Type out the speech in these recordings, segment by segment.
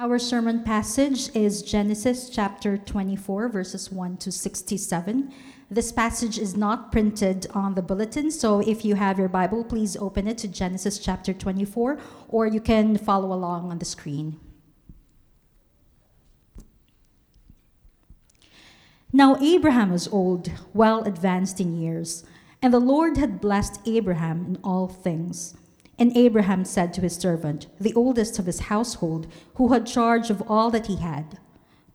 Our sermon passage is Genesis chapter 24, verses 1 to 67. This passage is not printed on the bulletin, so if you have your Bible, please open it to Genesis chapter 24, or you can follow along on the screen. Now Abraham was old, well advanced in years, and the Lord had blessed Abraham in all things. And Abraham said to his servant, the oldest of his household, who had charge of all that he had,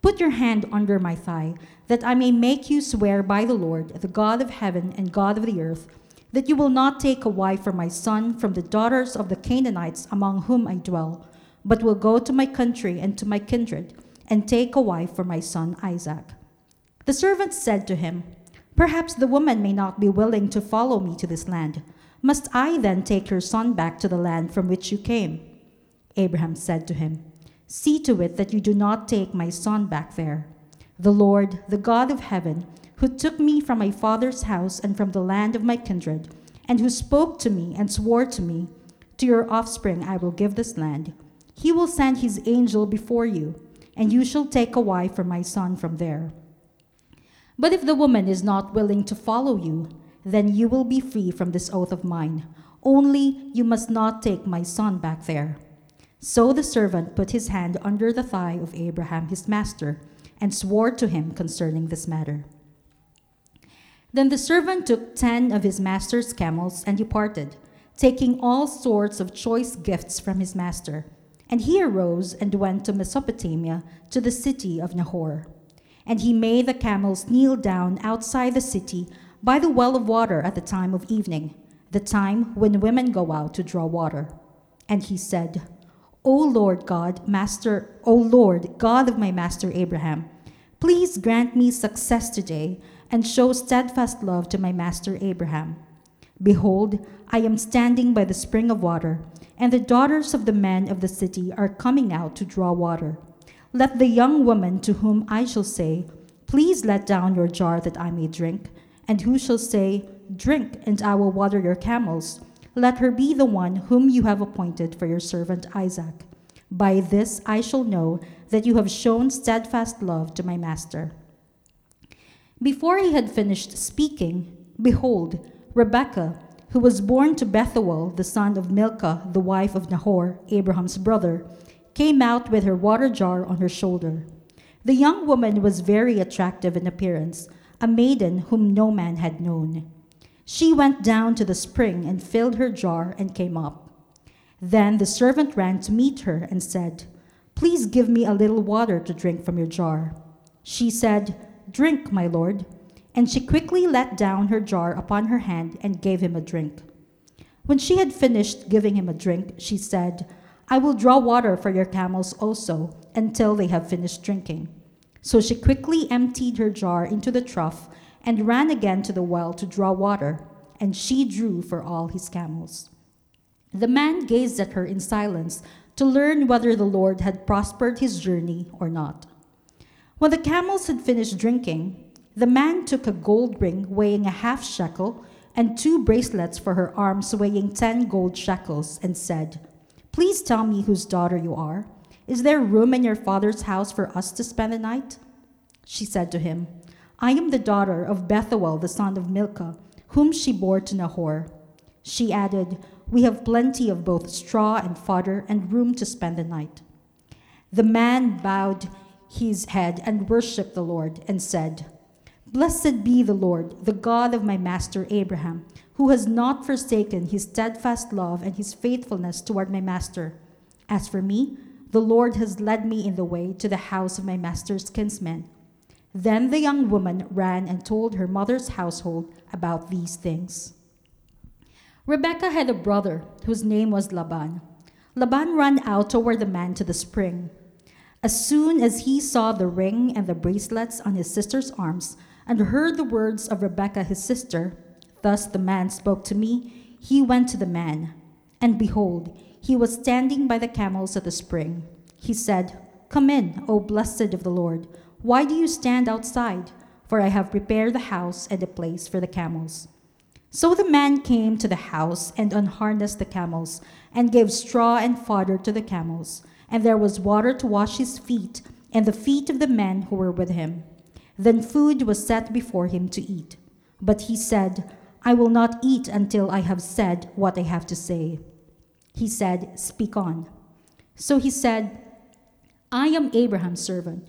Put your hand under my thigh, that I may make you swear by the Lord, the God of heaven and God of the earth, that you will not take a wife for my son from the daughters of the Canaanites among whom I dwell, but will go to my country and to my kindred, and take a wife for my son Isaac. The servant said to him, Perhaps the woman may not be willing to follow me to this land. Must I then take your son back to the land from which you came? Abraham said to him, See to it that you do not take my son back there. The Lord, the God of heaven, who took me from my father's house and from the land of my kindred, and who spoke to me and swore to me, To your offspring I will give this land. He will send his angel before you, and you shall take a wife for my son from there. But if the woman is not willing to follow you, then you will be free from this oath of mine. Only you must not take my son back there. So the servant put his hand under the thigh of Abraham his master, and swore to him concerning this matter. Then the servant took ten of his master's camels and departed, taking all sorts of choice gifts from his master. And he arose and went to Mesopotamia, to the city of Nahor. And he made the camels kneel down outside the city by the well of water at the time of evening, the time when women go out to draw water. And he said, O Lord God, Master, O Lord, God of my master Abraham, please grant me success today and show steadfast love to my master Abraham. Behold, I am standing by the spring of water, and the daughters of the men of the city are coming out to draw water. Let the young woman to whom I shall say, Please let down your jar that I may drink, and who shall say, Drink, and I will water your camels? Let her be the one whom you have appointed for your servant Isaac. By this I shall know that you have shown steadfast love to my master. Before he had finished speaking, behold, Rebekah, who was born to Bethuel, the son of Milcah, the wife of Nahor, Abraham's brother, came out with her water jar on her shoulder. The young woman was very attractive in appearance a maiden whom no man had known. She went down to the spring and filled her jar and came up. Then the servant ran to meet her and said, Please give me a little water to drink from your jar. She said, Drink, my lord. And she quickly let down her jar upon her hand and gave him a drink. When she had finished giving him a drink, she said, I will draw water for your camels also until they have finished drinking. So she quickly emptied her jar into the trough and ran again to the well to draw water, and she drew for all his camels. The man gazed at her in silence to learn whether the Lord had prospered his journey or not. When the camels had finished drinking, the man took a gold ring weighing a half shekel and two bracelets for her arms weighing ten gold shekels, and said, Please tell me whose daughter you are. Is there room in your father's house for us to spend the night? She said to him, I am the daughter of Bethuel, the son of Milcah, whom she bore to Nahor. She added, We have plenty of both straw and fodder and room to spend the night. The man bowed his head and worshipped the Lord and said, Blessed be the Lord, the God of my master Abraham, who has not forsaken his steadfast love and his faithfulness toward my master. As for me, the Lord has led me in the way to the house of my master's kinsman. Then the young woman ran and told her mother's household about these things. Rebekah had a brother whose name was Laban. Laban ran out toward the man to the spring. As soon as he saw the ring and the bracelets on his sister's arms and heard the words of Rebekah his sister, thus the man spoke to me, he went to the man. And behold, he was standing by the camels at the spring. He said, Come in, O blessed of the Lord. Why do you stand outside? For I have prepared the house and a place for the camels. So the man came to the house and unharnessed the camels, and gave straw and fodder to the camels. and there was water to wash his feet and the feet of the men who were with him. Then food was set before him to eat. But he said, I will not eat until I have said what I have to say. He said, Speak on. So he said, I am Abraham's servant.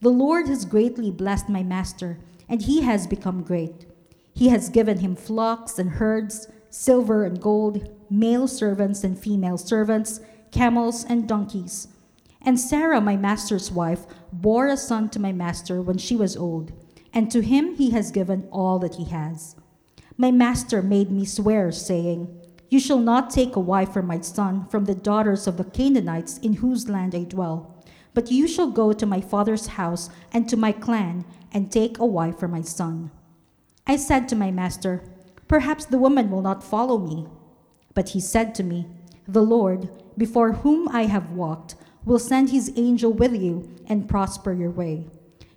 The Lord has greatly blessed my master, and he has become great. He has given him flocks and herds, silver and gold, male servants and female servants, camels and donkeys. And Sarah, my master's wife, bore a son to my master when she was old, and to him he has given all that he has. My master made me swear, saying, You shall not take a wife for my son from the daughters of the Canaanites in whose land I dwell, but you shall go to my father's house and to my clan and take a wife for my son. I said to my master, Perhaps the woman will not follow me. But he said to me, The Lord, before whom I have walked, will send his angel with you and prosper your way.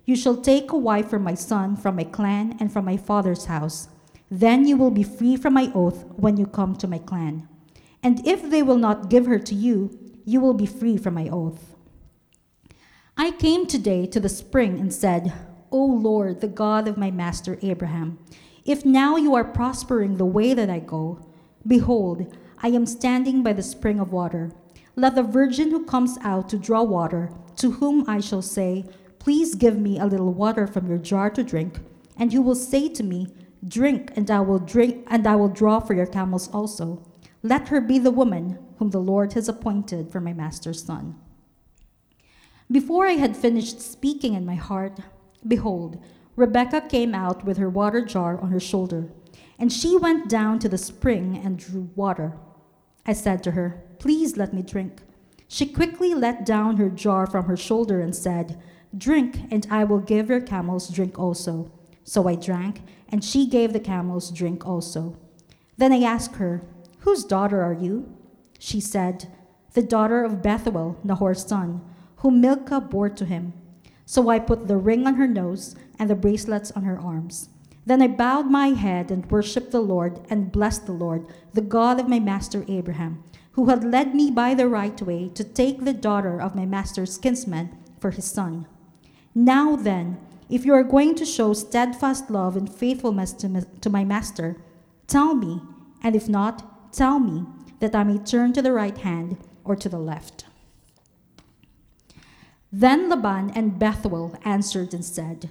You shall take a wife for my son from my clan and from my father's house. Then you will be free from my oath when you come to my clan. And if they will not give her to you, you will be free from my oath. I came today to the spring and said, O Lord, the God of my master Abraham, if now you are prospering the way that I go, behold, I am standing by the spring of water. Let the virgin who comes out to draw water, to whom I shall say, Please give me a little water from your jar to drink, and who will say to me, Drink, and I will drink, and I will draw for your camels also. Let her be the woman whom the Lord has appointed for my master's son. Before I had finished speaking in my heart, behold, Rebekah came out with her water jar on her shoulder, and she went down to the spring and drew water. I said to her, Please let me drink. She quickly let down her jar from her shoulder and said, Drink, and I will give your camels drink also. So I drank, and she gave the camels drink also. Then I asked her, Whose daughter are you? She said, The daughter of Bethuel, Nahor's son, whom Milcah bore to him. So I put the ring on her nose and the bracelets on her arms. Then I bowed my head and worshipped the Lord and blessed the Lord, the God of my master Abraham, who had led me by the right way to take the daughter of my master's kinsman for his son. Now then, if you are going to show steadfast love and faithfulness to, my master, tell me, and if not, tell me, that I may turn to the right hand or to the left. Then Laban and Bethuel answered and said,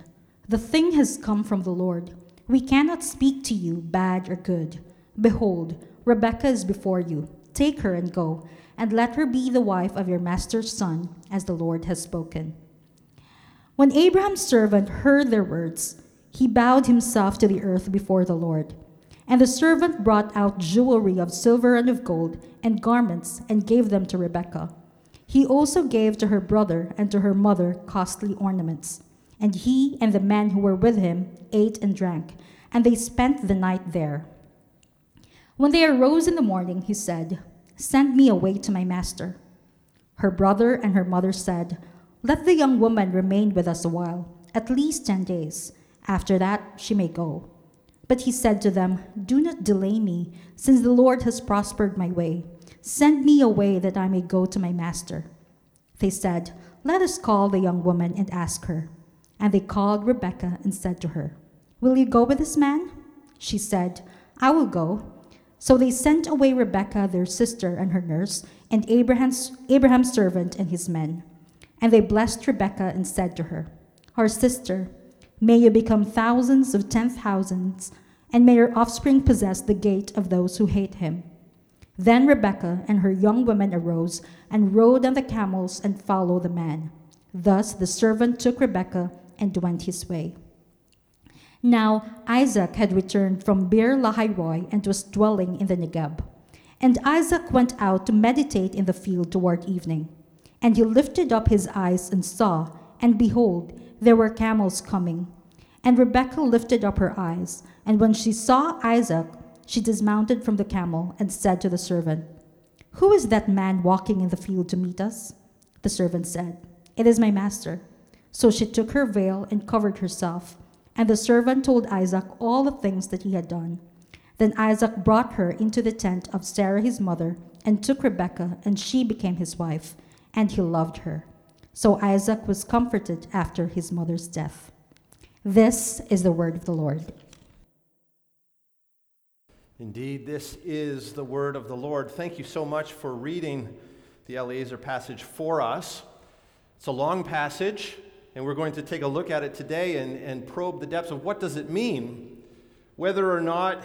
The thing has come from the Lord. We cannot speak to you, bad or good. Behold, Rebekah is before you. Take her and go, and let her be the wife of your master's son, as the Lord has spoken. When Abraham's servant heard their words, he bowed himself to the earth before the Lord. And the servant brought out jewelry of silver and of gold, and garments, and gave them to Rebekah. He also gave to her brother and to her mother costly ornaments. And he and the men who were with him ate and drank, and they spent the night there. When they arose in the morning, he said, Send me away to my master. Her brother and her mother said, Let the young woman remain with us a while, at least ten days. After that, she may go. But he said to them, Do not delay me, since the Lord has prospered my way. Send me away that I may go to my master. They said, Let us call the young woman and ask her. And they called Rebekah and said to her, Will you go with this man? She said, I will go. So they sent away Rebekah, their sister, and her nurse, and Abraham's, Abraham's servant and his men. And they blessed Rebekah and said to her, Our sister, may you become thousands of ten thousands, and may your offspring possess the gate of those who hate him. Then Rebekah and her young women arose and rode on the camels and followed the man. Thus the servant took Rebekah and went his way. Now Isaac had returned from Beer Lahai and was dwelling in the Negeb. And Isaac went out to meditate in the field toward evening. And he lifted up his eyes and saw, and behold, there were camels coming. And Rebekah lifted up her eyes, and when she saw Isaac, she dismounted from the camel and said to the servant, Who is that man walking in the field to meet us? The servant said, It is my master. So she took her veil and covered herself. And the servant told Isaac all the things that he had done. Then Isaac brought her into the tent of Sarah his mother, and took Rebekah, and she became his wife. And he loved her. So Isaac was comforted after his mother's death. This is the word of the Lord. Indeed, this is the word of the Lord. Thank you so much for reading the Eliezer passage for us. It's a long passage, and we're going to take a look at it today and, and probe the depths of what does it mean, whether or not uh,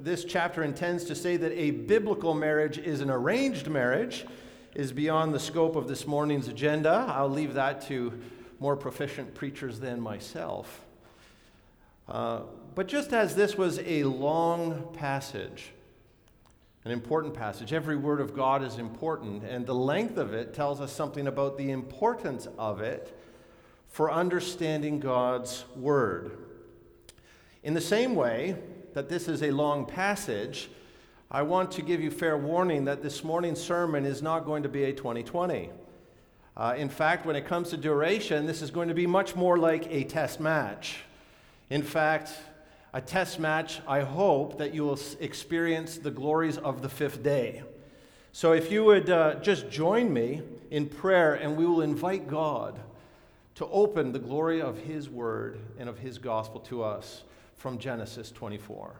this chapter intends to say that a biblical marriage is an arranged marriage is beyond the scope of this morning's agenda. I'll leave that to more proficient preachers than myself. Uh, but just as this was a long passage, an important passage, every word of God is important, and the length of it tells us something about the importance of it for understanding God's word. In the same way that this is a long passage, I want to give you fair warning that this morning's sermon is not going to be a 2020. Uh, in fact, when it comes to duration, this is going to be much more like a test match. In fact, a test match, I hope that you will experience the glories of the fifth day. So if you would uh, just join me in prayer, and we will invite God to open the glory of His word and of His gospel to us from Genesis 24.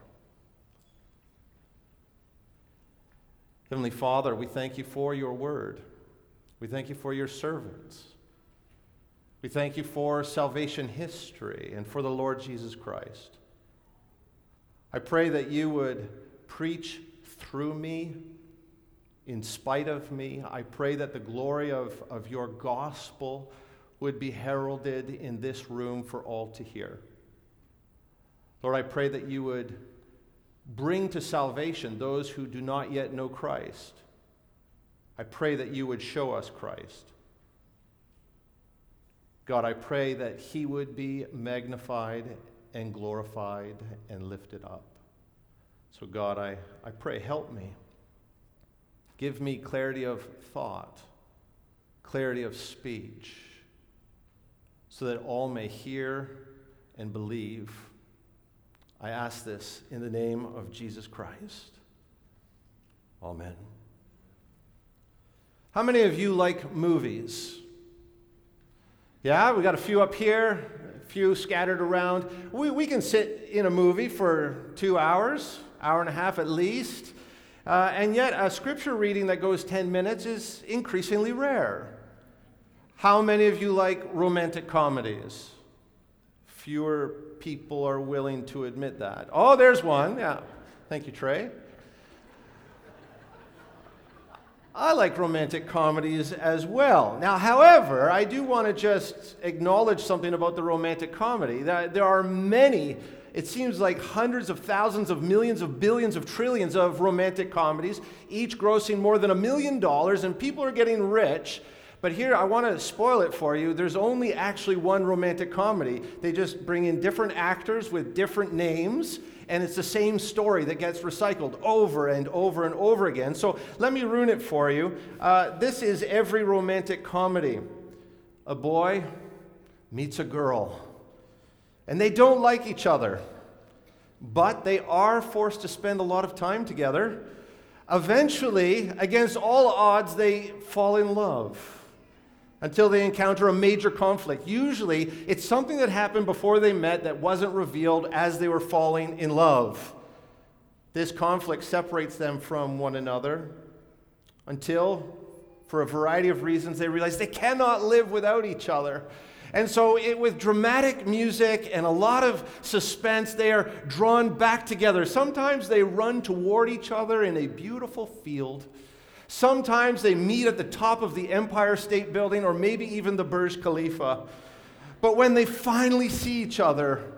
Heavenly Father, we thank you for your word. We thank you for your servants. We thank you for salvation history and for the Lord Jesus Christ. I pray that you would preach through me, in spite of me. I pray that the glory of, of your gospel would be heralded in this room for all to hear. Lord, I pray that you would bring to salvation those who do not yet know Christ. I pray that you would show us Christ. God, I pray that he would be magnified and glorified and lifted up. So, God, I, I pray, help me. Give me clarity of thought, clarity of speech, so that all may hear and believe I ask this in the name of Jesus Christ. Amen. How many of you like movies? Yeah, we got a few up here, a few scattered around. We, we can sit in a movie for two hours, hour and a half at least. Uh, and yet, a scripture reading that goes 10 minutes is increasingly rare. How many of you like romantic comedies? Fewer people are willing to admit that. Oh, there's one. Yeah. Thank you, Trey. I like romantic comedies as well. Now, however, I do want to just acknowledge something about the romantic comedy. There are many, it seems like hundreds of thousands of millions of billions of trillions of romantic comedies, each grossing more than a million dollars, and people are getting rich but here, I want to spoil it for you. There's only actually one romantic comedy. They just bring in different actors with different names, and it's the same story that gets recycled over and over and over again. So let me ruin it for you. Uh, this is every romantic comedy. A boy meets a girl, and they don't like each other, but they are forced to spend a lot of time together. Eventually, against all odds, they fall in love until they encounter a major conflict. Usually, it's something that happened before they met that wasn't revealed as they were falling in love. This conflict separates them from one another until, for a variety of reasons, they realize they cannot live without each other. And so, it, with dramatic music and a lot of suspense, they are drawn back together. Sometimes they run toward each other in a beautiful field. Sometimes they meet at the top of the Empire State Building or maybe even the Burj Khalifa. But when they finally see each other,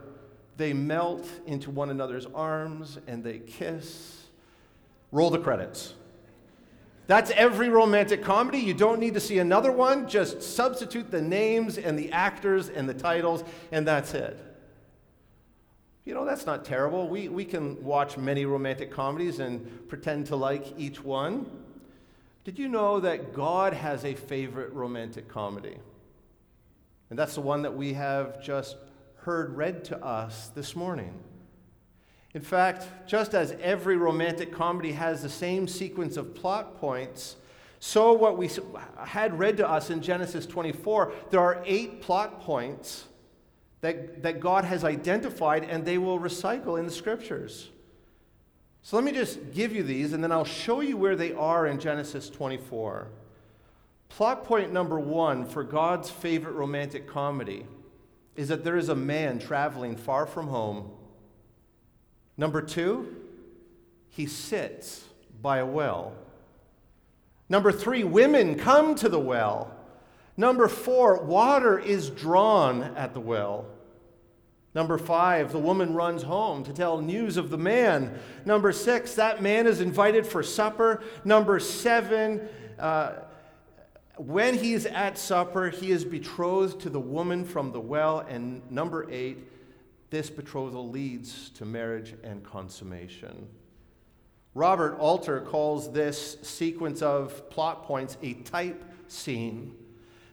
they melt into one another's arms and they kiss. Roll the credits. That's every romantic comedy. You don't need to see another one. Just substitute the names and the actors and the titles, and that's it. You know, that's not terrible. We, we can watch many romantic comedies and pretend to like each one. Did you know that God has a favorite romantic comedy? And that's the one that we have just heard read to us this morning. In fact, just as every romantic comedy has the same sequence of plot points, So, what we had read to us in Genesis 24, there are eight plot points that, that God has identified and they will recycle in the scriptures. So, let me just give you these and then I'll show you where they are in Genesis 24. Plot point number one for God's favorite romantic comedy is that there is a man traveling far from home. Number two, he sits by a well. Number three, women come to the well. Number four, water is drawn at the well. Number five, the woman runs home to tell news of the man. Number six, that man is invited for supper. Number seven, uh, when he is at supper, he is betrothed to the woman from the well. And number eight, this betrothal leads to marriage and consummation. Robert Alter calls this sequence of plot points a type scene.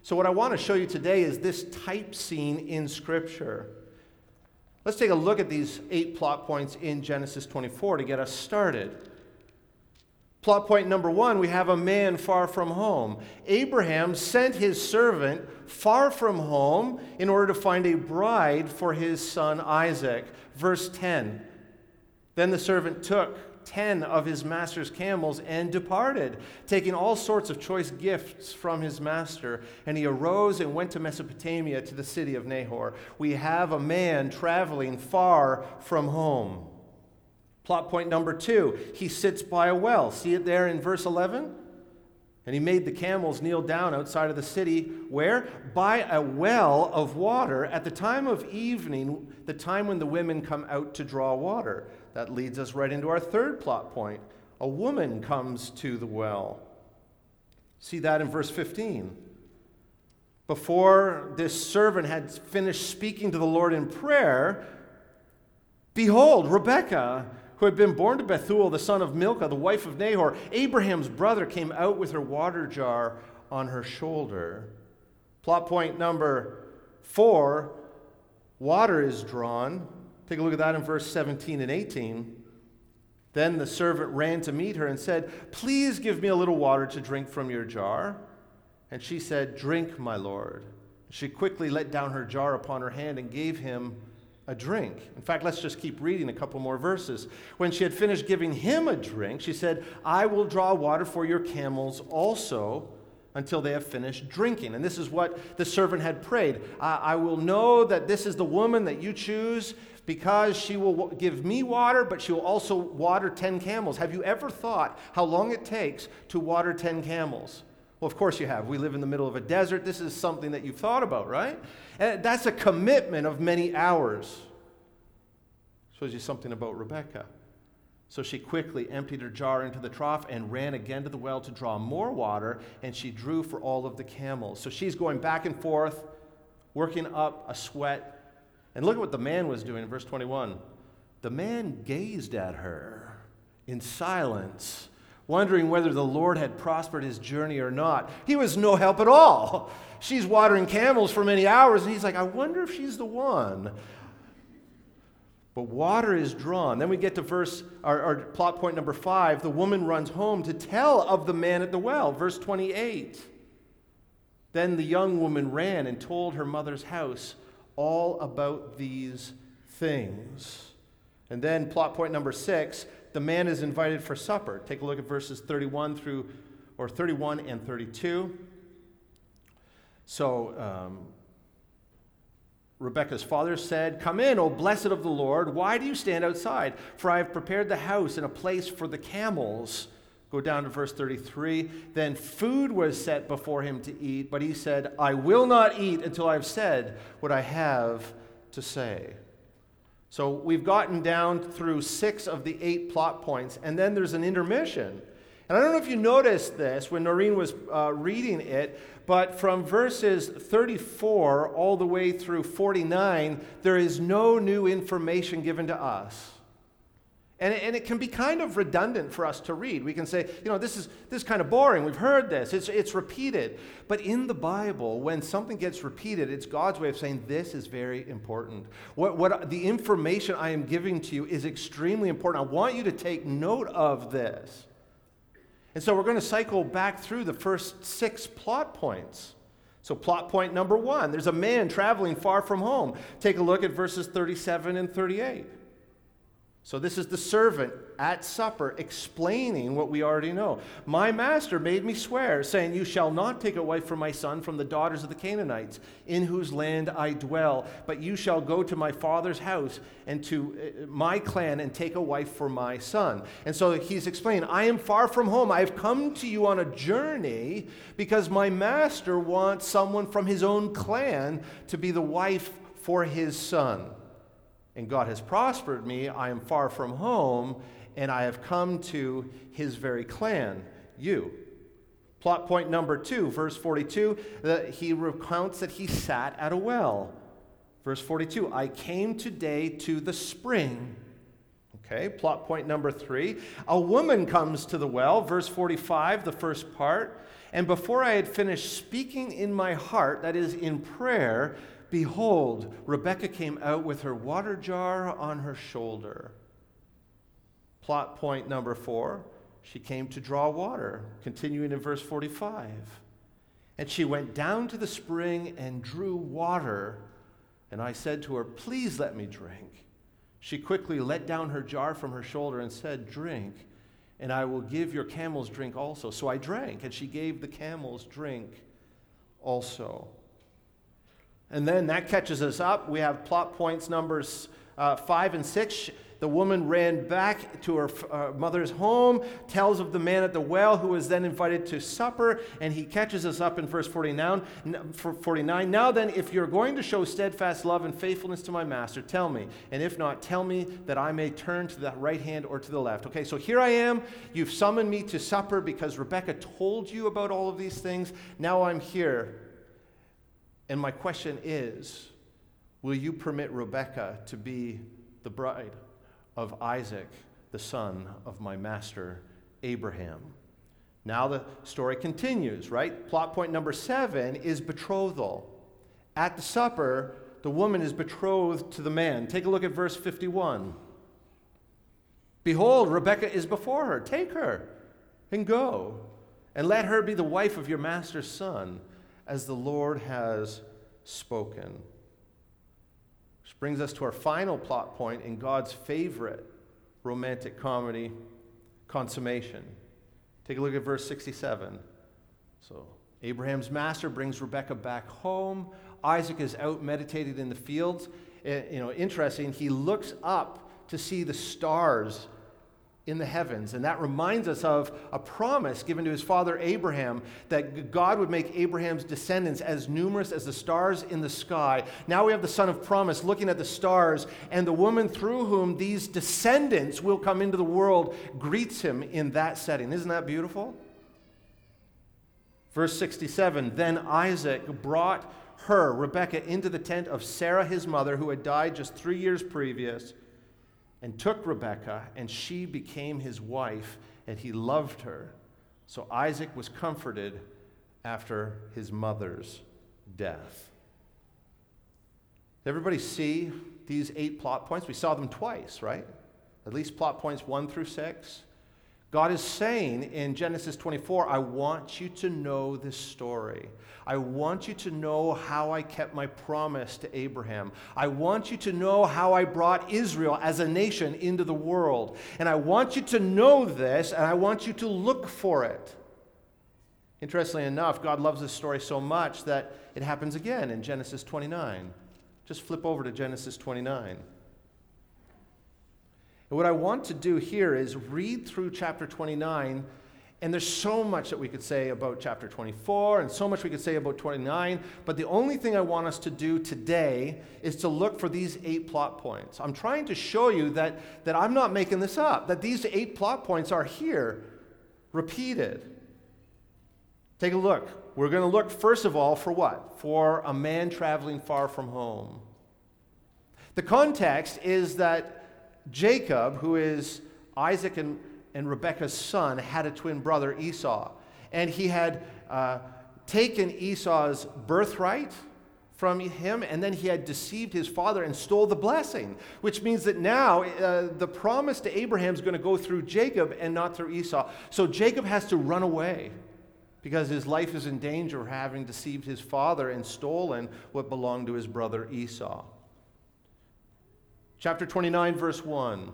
So, what I want to show you today is this type scene in Scripture. Let's take a look at these eight plot points in Genesis 24 to get us started. Plot point number one we have a man far from home. Abraham sent his servant far from home in order to find a bride for his son Isaac. Verse 10 Then the servant took ten of his master's camels and departed, taking all sorts of choice gifts from his master. And he arose and went to Mesopotamia to the city of Nahor. We have a man traveling far from home. Plot point number two he sits by a well. See it there in verse 11? And he made the camels kneel down outside of the city, where? By a well of water at the time of evening, the time when the women come out to draw water. That leads us right into our third plot point. A woman comes to the well. See that in verse 15. Before this servant had finished speaking to the Lord in prayer, behold, Rebekah, who had been born to Bethuel, the son of Milcah, the wife of Nahor, Abraham's brother, came out with her water jar on her shoulder. Plot point number four water is drawn. Take a look at that in verse 17 and 18. Then the servant ran to meet her and said, Please give me a little water to drink from your jar. And she said, Drink, my lord. She quickly let down her jar upon her hand and gave him a drink. In fact, let's just keep reading a couple more verses. When she had finished giving him a drink, she said, I will draw water for your camels also until they have finished drinking. And this is what the servant had prayed I, I will know that this is the woman that you choose because she will give me water, but she will also water 10 camels. Have you ever thought how long it takes to water 10 camels? Well, of course you have. We live in the middle of a desert. This is something that you've thought about, right? And that's a commitment of many hours. Shows you something about Rebecca. So she quickly emptied her jar into the trough and ran again to the well to draw more water, and she drew for all of the camels. So she's going back and forth, working up a sweat and look at what the man was doing in verse 21. The man gazed at her in silence, wondering whether the Lord had prospered his journey or not. He was no help at all. She's watering camels for many hours, and he's like, I wonder if she's the one. But water is drawn. Then we get to verse, our, our plot point number five. The woman runs home to tell of the man at the well. Verse 28. Then the young woman ran and told her mother's house all about these things. And then, plot point number six the man is invited for supper. Take a look at verses 31 through, or 31 and 32. So, um, Rebekah's father said, Come in, O blessed of the Lord. Why do you stand outside? For I have prepared the house and a place for the camels. Go down to verse 33. Then food was set before him to eat, but he said, I will not eat until I've said what I have to say. So we've gotten down through six of the eight plot points, and then there's an intermission. And I don't know if you noticed this when Noreen was uh, reading it, but from verses 34 all the way through 49, there is no new information given to us. And it, and it can be kind of redundant for us to read. We can say, you know, this is, this is kind of boring. We've heard this, it's, it's repeated. But in the Bible, when something gets repeated, it's God's way of saying, this is very important. What, what the information I am giving to you is extremely important. I want you to take note of this. And so we're going to cycle back through the first six plot points. So, plot point number one there's a man traveling far from home. Take a look at verses 37 and 38. So, this is the servant at supper explaining what we already know. My master made me swear, saying, You shall not take a wife for my son from the daughters of the Canaanites, in whose land I dwell, but you shall go to my father's house and to uh, my clan and take a wife for my son. And so he's explaining, I am far from home. I have come to you on a journey because my master wants someone from his own clan to be the wife for his son and God has prospered me. I am far from home, and I have come to his very clan, you. Plot point number two, verse 42, that he recounts that he sat at a well. Verse 42, I came today to the spring. Okay, plot point number three, a woman comes to the well. Verse 45, the first part. And before I had finished speaking in my heart, that is in prayer, Behold, Rebecca came out with her water jar on her shoulder. Plot point number four she came to draw water, continuing in verse 45. And she went down to the spring and drew water. And I said to her, Please let me drink. She quickly let down her jar from her shoulder and said, Drink, and I will give your camels drink also. So I drank, and she gave the camels drink also. And then that catches us up. We have plot points numbers uh, five and six. The woman ran back to her uh, mother's home, tells of the man at the well who was then invited to supper, and he catches us up in verse 49. 49. Now then, if you're going to show steadfast love and faithfulness to my master, tell me. And if not, tell me that I may turn to the right hand or to the left. Okay, so here I am. You've summoned me to supper because Rebecca told you about all of these things. Now I'm here. And my question is will you permit Rebekah to be the bride of Isaac, the son of my master Abraham? Now the story continues, right? Plot point number seven is betrothal. At the supper, the woman is betrothed to the man. Take a look at verse 51. Behold, Rebekah is before her. Take her and go, and let her be the wife of your master's son as the Lord has spoken. Which brings us to our final plot point in God's favorite romantic comedy, consummation. Take a look at verse 67. So, Abraham's master brings Rebekah back home. Isaac is out meditating in the fields. Eh, you know, interesting, he looks up to see the stars in the heavens. And that reminds us of a promise given to his father Abraham that God would make Abraham's descendants as numerous as the stars in the sky. Now we have the son of promise looking at the stars, and the woman through whom these descendants will come into the world greets him in that setting. Isn't that beautiful? Verse 67 Then Isaac brought her, Rebekah, into the tent of Sarah, his mother, who had died just three years previous and took Rebekah, and she became his wife, and he loved her. So Isaac was comforted after his mother's death. Did everybody see these eight plot points? We saw them twice, right? At least plot points one through six. God is saying in Genesis 24, I want you to know this story. I want you to know how I kept my promise to Abraham. I want you to know how I brought Israel as a nation into the world. And I want you to know this, and I want you to look for it. Interestingly enough, God loves this story so much that it happens again in Genesis 29. Just flip over to Genesis 29. And what I want to do here is read through chapter 29, and there's so much that we could say about chapter 24 and so much we could say about 29, but the only thing I want us to do today is to look for these eight plot points. I'm trying to show you that, that I'm not making this up, that these eight plot points are here, repeated. Take a look. We're going to look, first of all, for what? For a man traveling far from home. The context is that Jacob, who is Isaac and, and Rebekah's son, had a twin brother, Esau. And he had uh, taken Esau's birthright from him, and then he had deceived his father and stole the blessing, which means that now uh, the promise to Abraham is going to go through Jacob and not through Esau. So Jacob has to run away because his life is in danger of having deceived his father and stolen what belonged to his brother Esau. Chapter 29, verse 1.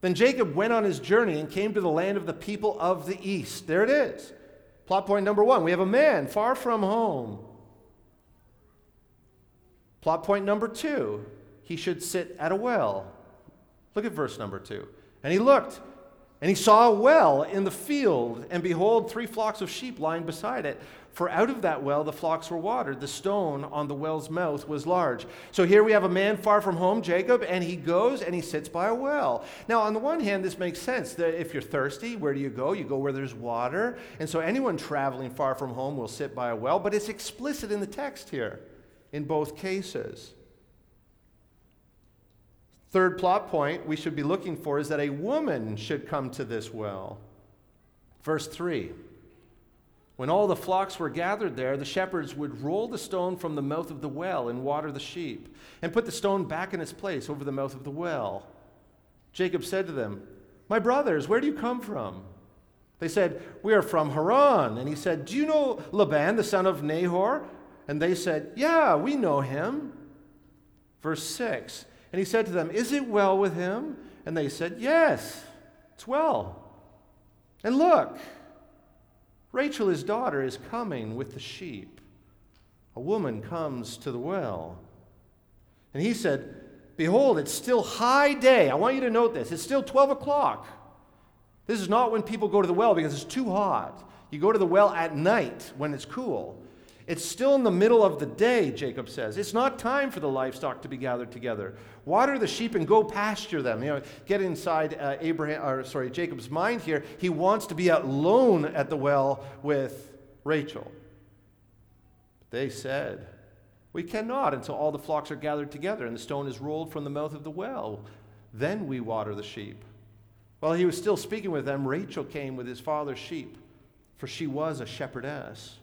Then Jacob went on his journey and came to the land of the people of the east. There it is. Plot point number one we have a man far from home. Plot point number two he should sit at a well. Look at verse number two. And he looked, and he saw a well in the field, and behold, three flocks of sheep lying beside it. For out of that well the flocks were watered. The stone on the well's mouth was large. So here we have a man far from home, Jacob, and he goes and he sits by a well. Now, on the one hand, this makes sense that if you're thirsty, where do you go? You go where there's water. And so anyone traveling far from home will sit by a well, but it's explicit in the text here in both cases. Third plot point we should be looking for is that a woman should come to this well. Verse 3. When all the flocks were gathered there, the shepherds would roll the stone from the mouth of the well and water the sheep, and put the stone back in its place over the mouth of the well. Jacob said to them, My brothers, where do you come from? They said, We are from Haran. And he said, Do you know Laban, the son of Nahor? And they said, Yeah, we know him. Verse 6 And he said to them, Is it well with him? And they said, Yes, it's well. And look, Rachel, his daughter, is coming with the sheep. A woman comes to the well. And he said, Behold, it's still high day. I want you to note this. It's still 12 o'clock. This is not when people go to the well because it's too hot. You go to the well at night when it's cool. It's still in the middle of the day, Jacob says. It's not time for the livestock to be gathered together. Water the sheep and go pasture them. You know, get inside uh, Abraham, or sorry, Jacob's mind here. He wants to be alone at the well with Rachel. They said, "We cannot until all the flocks are gathered together and the stone is rolled from the mouth of the well. Then we water the sheep." While he was still speaking with them, Rachel came with his father's sheep, for she was a shepherdess.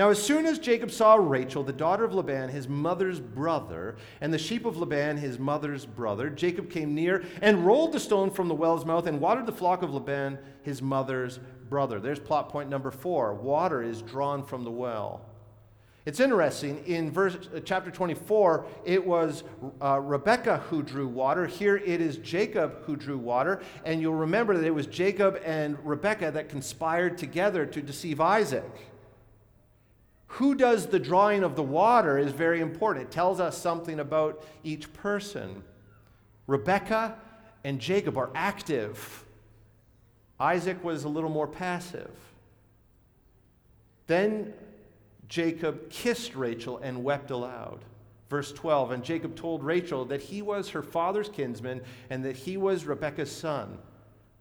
Now, as soon as Jacob saw Rachel, the daughter of Laban, his mother's brother, and the sheep of Laban, his mother's brother, Jacob came near and rolled the stone from the well's mouth and watered the flock of Laban, his mother's brother. There's plot point number four water is drawn from the well. It's interesting, in verse, uh, chapter 24, it was uh, Rebekah who drew water. Here it is Jacob who drew water. And you'll remember that it was Jacob and Rebekah that conspired together to deceive Isaac who does the drawing of the water is very important. It tells us something about each person. Rebecca and Jacob are active. Isaac was a little more passive. Then Jacob kissed Rachel and wept aloud. Verse 12 And Jacob told Rachel that he was her father's kinsman and that he was Rebekah's son.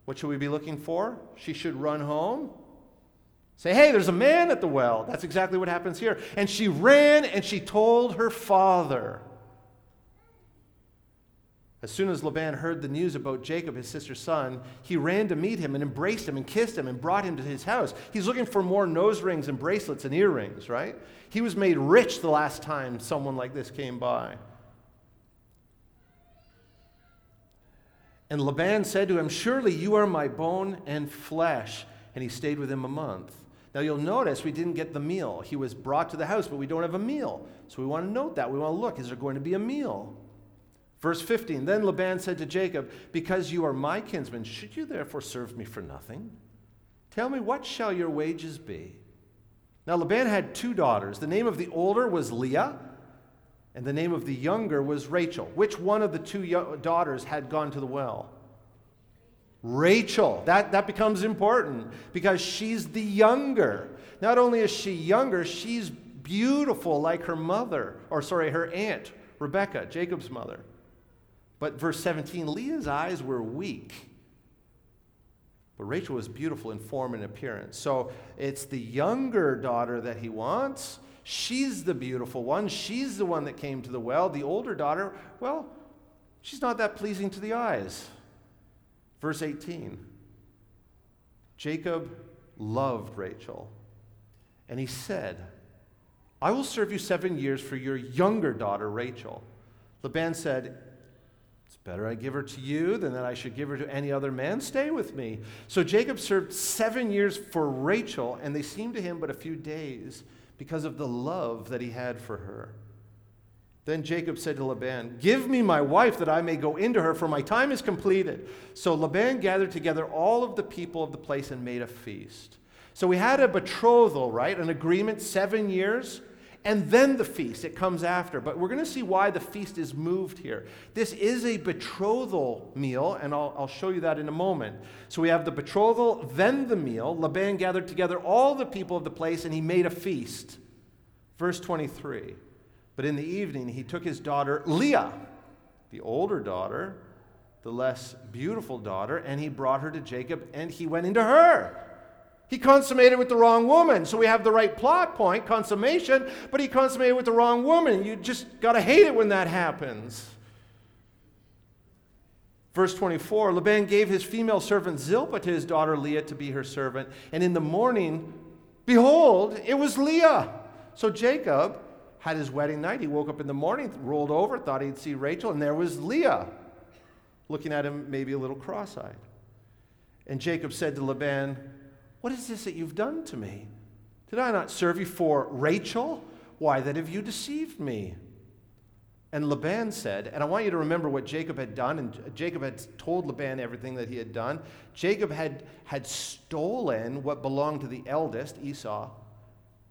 What should we be looking for? She should run home Say, hey, there's a man at the well. That's exactly what happens here. And she ran and she told her father. As soon as Laban heard the news about Jacob, his sister's son, he ran to meet him and embraced him and kissed him and brought him to his house. He's looking for more nose rings and bracelets and earrings, right? He was made rich the last time someone like this came by. And Laban said to him, Surely you are my bone and flesh. And he stayed with him a month. Now you'll notice we didn't get the meal. He was brought to the house, but we don't have a meal. So we want to note that. We want to look is there going to be a meal? Verse 15 Then Laban said to Jacob, Because you are my kinsman, should you therefore serve me for nothing? Tell me, what shall your wages be? Now Laban had two daughters. The name of the older was Leah, and the name of the younger was Rachel. Which one of the two daughters had gone to the well? Rachel. That, that becomes important because she's the younger. Not only is she younger, she's beautiful like her mother, or sorry, her aunt, Rebecca, Jacob's mother. But verse 17 Leah's eyes were weak. But Rachel was beautiful in form and appearance. So it's the younger daughter that he wants. She's the beautiful one. She's the one that came to the well. The older daughter, well, she's not that pleasing to the eyes. Verse 18 Jacob loved Rachel, and he said, I will serve you seven years for your younger daughter, Rachel. Laban said, It's better I give her to you than that I should give her to any other man. Stay with me. So Jacob served seven years for Rachel, and they seemed to him but a few days because of the love that he had for her. Then Jacob said to Laban, Give me my wife that I may go into her, for my time is completed. So Laban gathered together all of the people of the place and made a feast. So we had a betrothal, right? An agreement, seven years, and then the feast. It comes after. But we're going to see why the feast is moved here. This is a betrothal meal, and I'll, I'll show you that in a moment. So we have the betrothal, then the meal. Laban gathered together all the people of the place, and he made a feast. Verse 23. But in the evening, he took his daughter Leah, the older daughter, the less beautiful daughter, and he brought her to Jacob, and he went into her. He consummated with the wrong woman. So we have the right plot point, consummation, but he consummated with the wrong woman. You just got to hate it when that happens. Verse 24 Laban gave his female servant Zilpah to his daughter Leah to be her servant. And in the morning, behold, it was Leah. So Jacob had his wedding night. He woke up in the morning, rolled over, thought he'd see Rachel, and there was Leah looking at him, maybe a little cross eyed. And Jacob said to Laban, What is this that you've done to me? Did I not serve you for Rachel? Why then have you deceived me? And Laban said, and I want you to remember what Jacob had done, and Jacob had told Laban everything that he had done. Jacob had, had stolen what belonged to the eldest, Esau,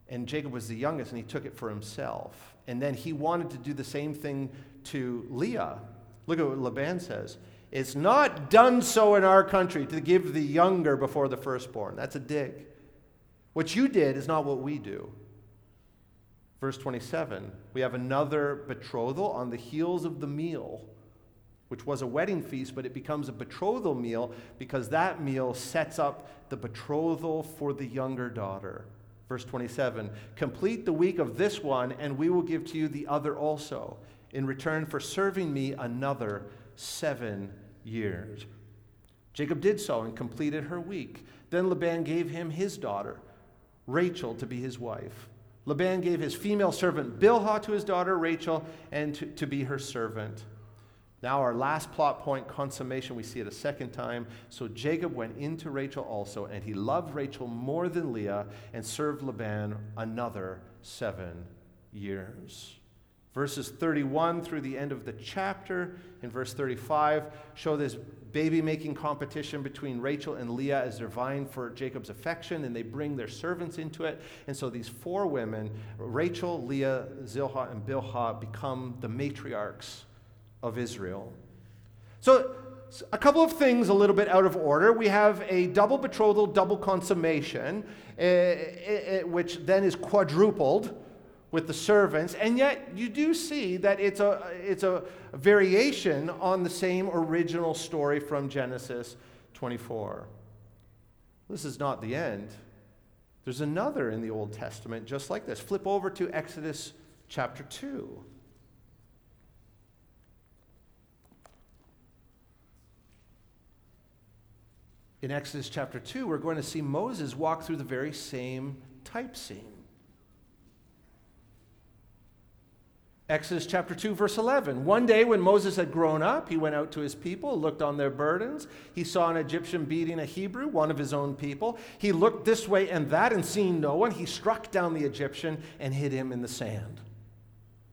and Jacob was the youngest, and he took it for himself. And then he wanted to do the same thing to Leah. Look at what Laban says. It's not done so in our country to give the younger before the firstborn. That's a dig. What you did is not what we do. Verse 27, we have another betrothal on the heels of the meal, which was a wedding feast, but it becomes a betrothal meal because that meal sets up the betrothal for the younger daughter. Verse 27 Complete the week of this one, and we will give to you the other also, in return for serving me another seven years. Jacob did so and completed her week. Then Laban gave him his daughter, Rachel, to be his wife. Laban gave his female servant Bilhah to his daughter Rachel and to, to be her servant. Now, our last plot point, consummation, we see it a second time. So Jacob went into Rachel also, and he loved Rachel more than Leah and served Laban another seven years. Verses 31 through the end of the chapter, in verse 35, show this baby making competition between Rachel and Leah as they're vying for Jacob's affection, and they bring their servants into it. And so these four women, Rachel, Leah, Zilpah, and Bilhah, become the matriarchs of Israel. So, a couple of things a little bit out of order. We have a double betrothal, double consummation, uh, uh, which then is quadrupled with the servants, and yet you do see that it's a, it's a variation on the same original story from Genesis 24. This is not the end. There's another in the Old Testament just like this. Flip over to Exodus chapter 2. In Exodus chapter 2, we're going to see Moses walk through the very same type scene. Exodus chapter 2, verse 11. One day when Moses had grown up, he went out to his people, looked on their burdens. He saw an Egyptian beating a Hebrew, one of his own people. He looked this way and that, and seeing no one, he struck down the Egyptian and hid him in the sand.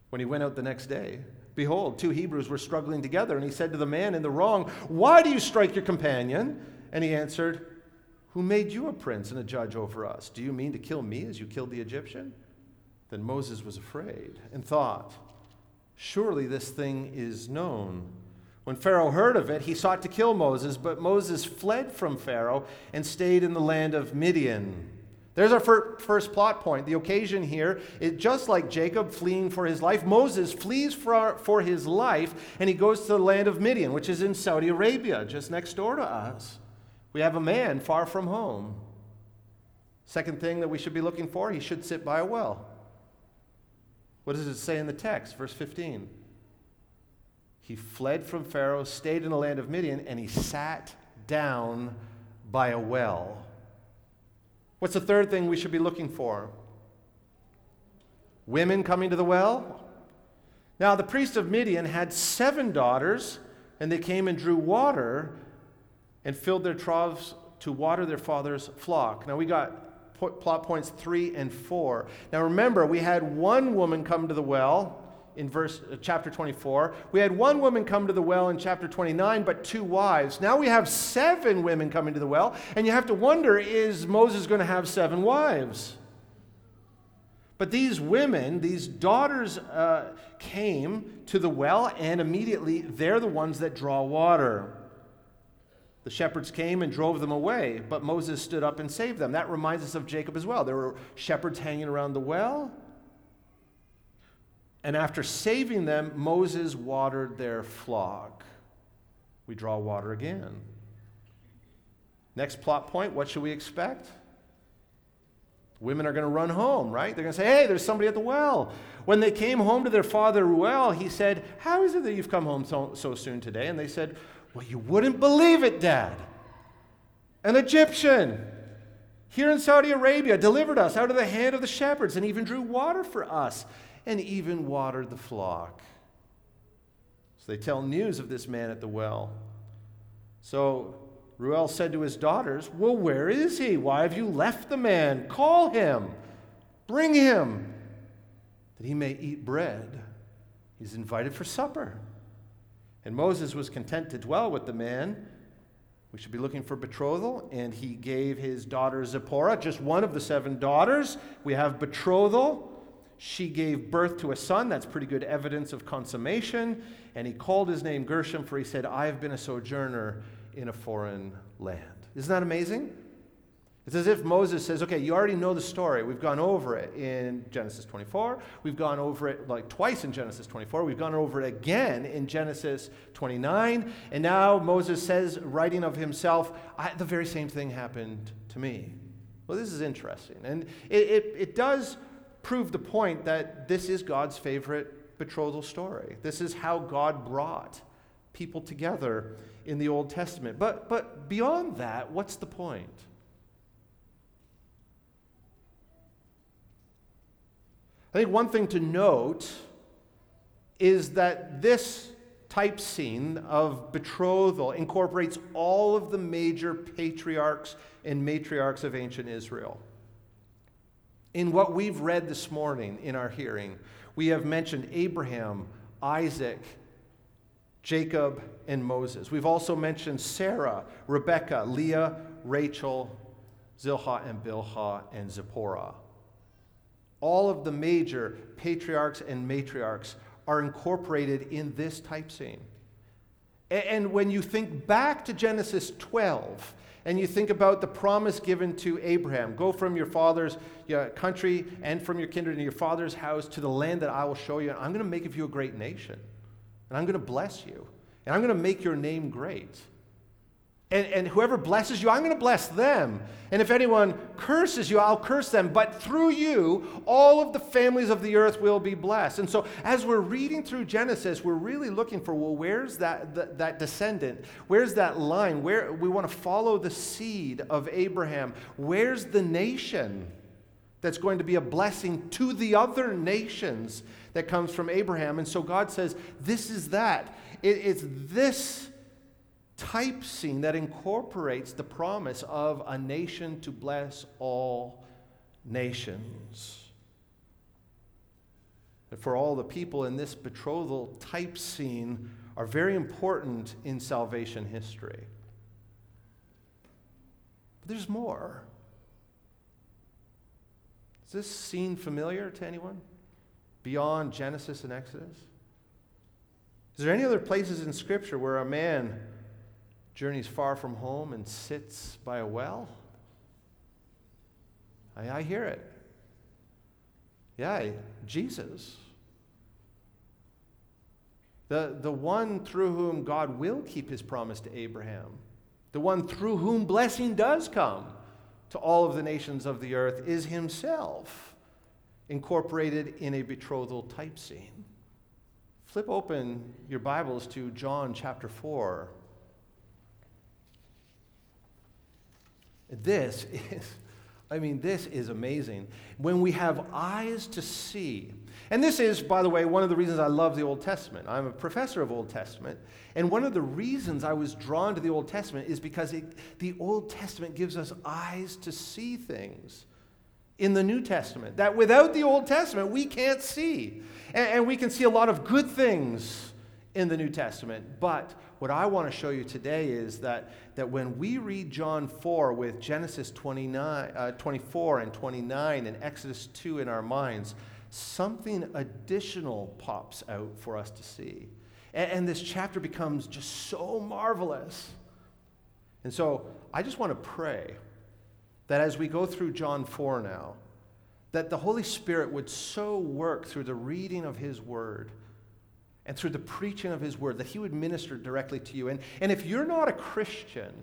When he went out the next day, behold, two Hebrews were struggling together, and he said to the man in the wrong, Why do you strike your companion? And he answered, Who made you a prince and a judge over us? Do you mean to kill me as you killed the Egyptian? Then Moses was afraid and thought, Surely this thing is known. When Pharaoh heard of it, he sought to kill Moses, but Moses fled from Pharaoh and stayed in the land of Midian. There's our first plot point. The occasion here is just like Jacob fleeing for his life. Moses flees for, for his life and he goes to the land of Midian, which is in Saudi Arabia, just next door to us. We have a man far from home. Second thing that we should be looking for, he should sit by a well. What does it say in the text? Verse 15. He fled from Pharaoh, stayed in the land of Midian, and he sat down by a well. What's the third thing we should be looking for? Women coming to the well. Now, the priest of Midian had seven daughters, and they came and drew water and filled their troughs to water their father's flock. Now, we got plot points three and four. Now, remember, we had one woman come to the well in verse uh, chapter 24. We had one woman come to the well in chapter 29, but two wives. Now we have seven women coming to the well, and you have to wonder is Moses going to have seven wives? But these women, these daughters, uh, came to the well, and immediately they're the ones that draw water. The shepherds came and drove them away, but Moses stood up and saved them. That reminds us of Jacob as well. There were shepherds hanging around the well, and after saving them, Moses watered their flock. We draw water again. Next plot point what should we expect? Women are going to run home, right? They're going to say, Hey, there's somebody at the well. When they came home to their father Reuel, he said, How is it that you've come home so, so soon today? And they said, Well, you wouldn't believe it, Dad. An Egyptian here in Saudi Arabia delivered us out of the hand of the shepherds and even drew water for us and even watered the flock. So they tell news of this man at the well. So Reuel said to his daughters, Well, where is he? Why have you left the man? Call him, bring him, that he may eat bread. He's invited for supper. And Moses was content to dwell with the man. We should be looking for betrothal. And he gave his daughter Zipporah, just one of the seven daughters. We have betrothal. She gave birth to a son. That's pretty good evidence of consummation. And he called his name Gershom, for he said, I have been a sojourner in a foreign land. Isn't that amazing? It's as if Moses says, okay, you already know the story. We've gone over it in Genesis 24. We've gone over it like twice in Genesis 24. We've gone over it again in Genesis 29. And now Moses says, writing of himself, the very same thing happened to me. Well, this is interesting. And it, it, it does prove the point that this is God's favorite betrothal story. This is how God brought people together in the Old Testament. But, but beyond that, what's the point? I think one thing to note is that this type scene of betrothal incorporates all of the major patriarchs and matriarchs of ancient Israel. In what we've read this morning in our hearing, we have mentioned Abraham, Isaac, Jacob, and Moses. We've also mentioned Sarah, Rebecca, Leah, Rachel, Zilpah and Bilhah, and Zipporah. All of the major patriarchs and matriarchs are incorporated in this type scene. And when you think back to Genesis 12 and you think about the promise given to Abraham go from your father's country and from your kindred and your father's house to the land that I will show you, and I'm going to make of you a great nation. And I'm going to bless you. And I'm going to make your name great. And, and whoever blesses you, I'm going to bless them. And if anyone curses you, I'll curse them. But through you, all of the families of the earth will be blessed. And so, as we're reading through Genesis, we're really looking for well, where's that, that, that descendant? Where's that line? Where we want to follow the seed of Abraham. Where's the nation that's going to be a blessing to the other nations that comes from Abraham? And so, God says, This is that. It, it's this type scene that incorporates the promise of a nation to bless all nations. And for all the people in this betrothal type scene are very important in salvation history. But there's more. Is this scene familiar to anyone beyond Genesis and Exodus? Is there any other places in Scripture where a man journeys far from home and sits by a well? I, I hear it. Yeah, Jesus. The, the one through whom God will keep his promise to Abraham, the one through whom blessing does come to all of the nations of the earth, is himself incorporated in a betrothal type scene. Flip open your Bibles to John chapter 4. This is I mean, this is amazing. When we have eyes to see, and this is, by the way, one of the reasons I love the Old Testament. I'm a professor of Old Testament, and one of the reasons I was drawn to the Old Testament is because it, the Old Testament gives us eyes to see things in the New Testament that without the Old Testament we can't see. And, and we can see a lot of good things in the New Testament, but what I want to show you today is that, that when we read John 4 with Genesis 29, uh, 24 and 29 and Exodus 2 in our minds, something additional pops out for us to see. And, and this chapter becomes just so marvelous. And so I just want to pray that as we go through John 4 now, that the Holy Spirit would so work through the reading of His Word and through the preaching of His Word that He would minister directly to you. And, and if you're not a Christian,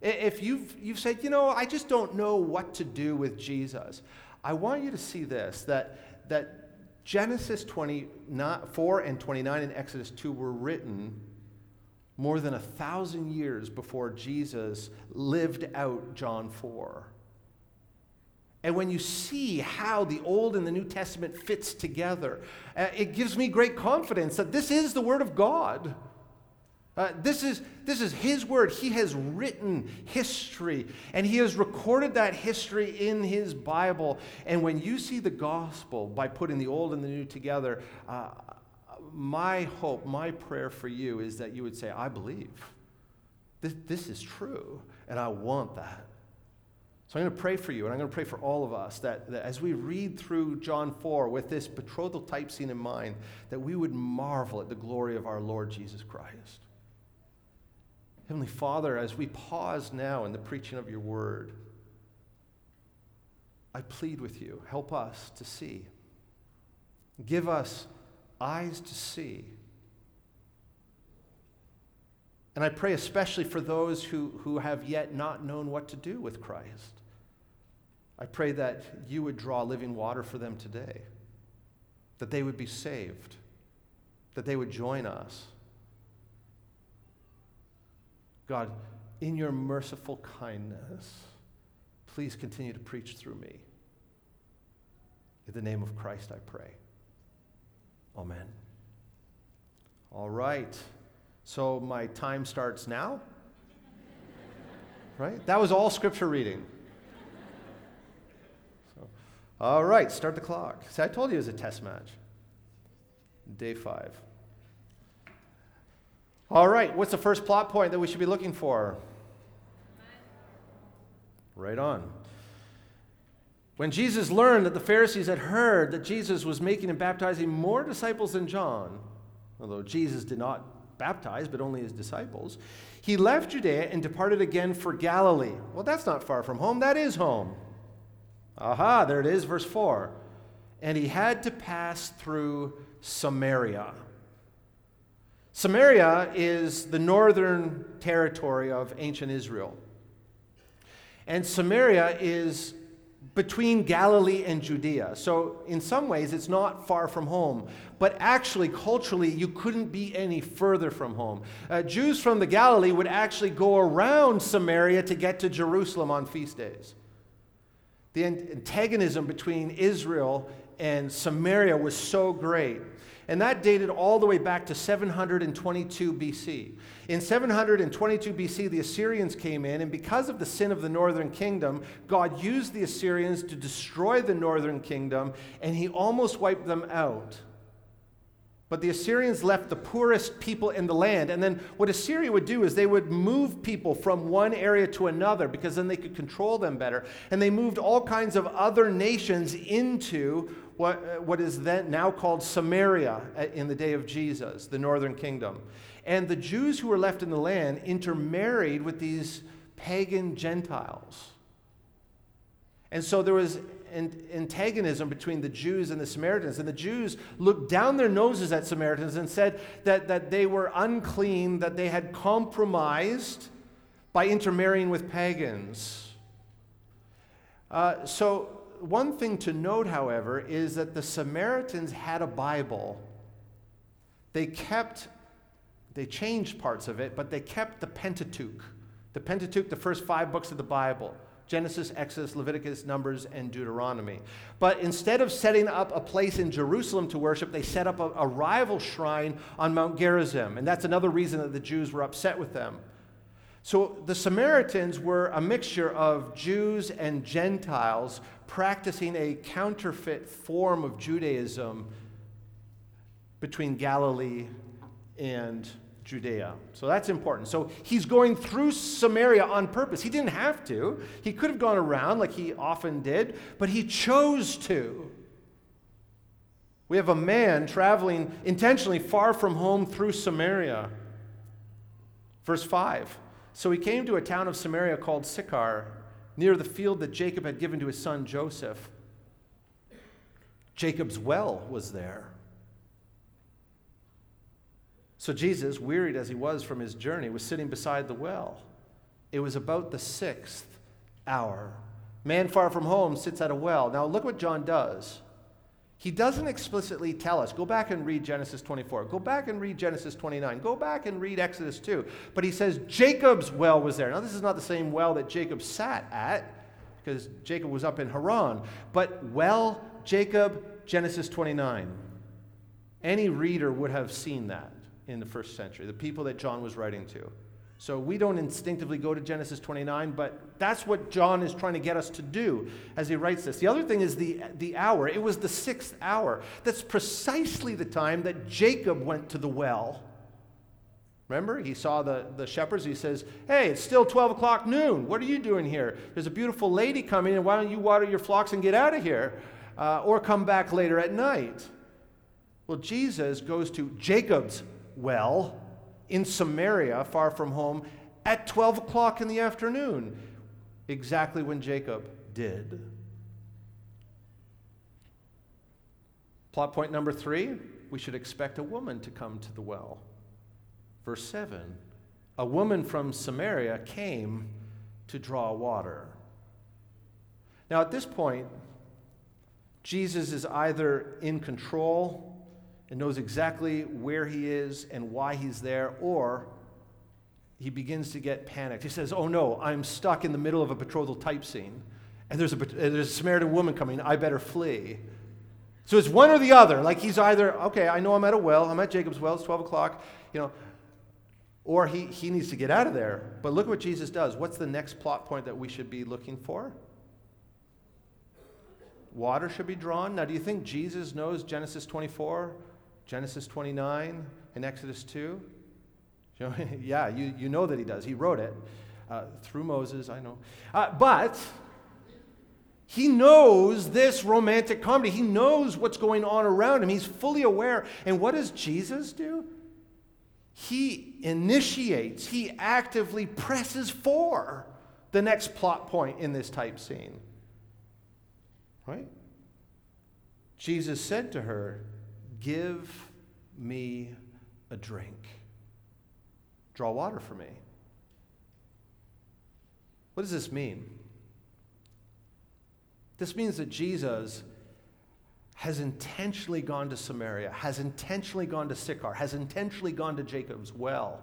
if you've, you've said, you know, I just don't know what to do with Jesus, I want you to see this that, that Genesis 24 and 29 and Exodus 2 were written more than a thousand years before Jesus lived out John 4. And when you see how the Old and the New Testament fits together, uh, it gives me great confidence that this is the Word of God. Uh, this, is, this is His Word. He has written history, and He has recorded that history in His Bible. And when you see the gospel by putting the Old and the New together, uh, my hope, my prayer for you is that you would say, I believe. This, this is true, and I want that. So I'm going to pray for you, and I'm going to pray for all of us that, that, as we read through John 4 with this betrothal type scene in mind, that we would marvel at the glory of our Lord Jesus Christ. Heavenly Father, as we pause now in the preaching of your word, I plead with you, help us to see. Give us eyes to see. And I pray especially for those who, who have yet not known what to do with Christ. I pray that you would draw living water for them today, that they would be saved, that they would join us. God, in your merciful kindness, please continue to preach through me. In the name of Christ, I pray. Amen. All right. So my time starts now. Right? That was all scripture reading. All right, start the clock. See, I told you it was a test match. Day five. All right, what's the first plot point that we should be looking for? Right on. When Jesus learned that the Pharisees had heard that Jesus was making and baptizing more disciples than John, although Jesus did not baptize, but only his disciples, he left Judea and departed again for Galilee. Well, that's not far from home, that is home. Aha, there it is, verse 4. And he had to pass through Samaria. Samaria is the northern territory of ancient Israel. And Samaria is between Galilee and Judea. So, in some ways, it's not far from home. But actually, culturally, you couldn't be any further from home. Uh, Jews from the Galilee would actually go around Samaria to get to Jerusalem on feast days. The antagonism between Israel and Samaria was so great. And that dated all the way back to 722 BC. In 722 BC, the Assyrians came in, and because of the sin of the northern kingdom, God used the Assyrians to destroy the northern kingdom, and he almost wiped them out. But the Assyrians left the poorest people in the land. And then what Assyria would do is they would move people from one area to another because then they could control them better. And they moved all kinds of other nations into what, uh, what is then now called Samaria uh, in the day of Jesus, the northern kingdom. And the Jews who were left in the land intermarried with these pagan Gentiles. And so there was antagonism between the Jews and the Samaritans. And the Jews looked down their noses at Samaritans and said that, that they were unclean, that they had compromised by intermarrying with pagans. Uh, so, one thing to note, however, is that the Samaritans had a Bible. They kept, they changed parts of it, but they kept the Pentateuch. The Pentateuch, the first five books of the Bible Genesis, Exodus, Leviticus, Numbers, and Deuteronomy. But instead of setting up a place in Jerusalem to worship, they set up a, a, rival shrine on Mount Gerizim. And that's another reason that the Jews were upset with them. So the Samaritans were a mixture of Jews and Gentiles practicing a counterfeit form of Judaism between Galilee and Judea. So that's important. So he's going through Samaria on purpose. He didn't have to, he could have gone around like he often did, but he chose to. We have a man traveling intentionally far from home through Samaria. Verse 5. So he came to a town of Samaria called Sychar, near the field that Jacob had given to his son Joseph. Jacob's well was there. So Jesus, wearied as he was from his journey, was sitting beside the well. It was about the sixth hour. Man far from home sits at a well. Now, look what John does. He doesn't explicitly tell us. Go back and read Genesis 24. Go back and read Genesis 29. Go back and read Exodus 2. But he says Jacob's well was there. Now, this is not the same well that Jacob sat at, because Jacob was up in Haran. But well, Jacob, Genesis 29. Any reader would have seen that in the first century, the people that John was writing to. So we don't instinctively go to Genesis 29, but that's what John is trying to get us to do as he writes this. The other thing is the, the hour. It was the sixth hour. That's precisely the time that Jacob went to the well. Remember, he saw the, the shepherds. He says, Hey, it's still 12 o'clock noon. What are you doing here? There's a beautiful lady coming, and why don't you water your flocks and get out of here? Uh, or come back later at night. Well, Jesus goes to Jacob's well in Samaria, far from home, at 12 o'clock in the afternoon, exactly when Jacob did. Plot point number three we should expect a woman to come to the well. Verse 7 A woman from Samaria came to draw water. Now, at this point, Jesus is either in control and knows exactly where he is and why he's there, or he begins to get panicked. He says, Oh no, I'm stuck in the middle of a betrothal type scene, and there's a, there's a Samaritan woman coming. I better flee. So it's one or the other. Like he's either, okay, I know I'm at a well, I'm at Jacob's well, it's 12 o'clock, you know, or he, he needs to get out of there. But look what Jesus does. What's the next plot point that we should be looking for? Water should be drawn. Now, do you think Jesus knows Genesis 24? Genesis 29 and Exodus 2? You know, yeah, you, you know that he does. He wrote it uh, through Moses, I know. Uh, but he knows this romantic comedy. He knows what's going on around him. He's fully aware. And what does Jesus do? He initiates, he actively presses for the next plot point in this type scene. Right? Jesus said to her, Give me a drink. Draw water for me. What does this mean? This means that Jesus has intentionally gone to Samaria, has intentionally gone to Sychar, has intentionally gone to Jacob's well.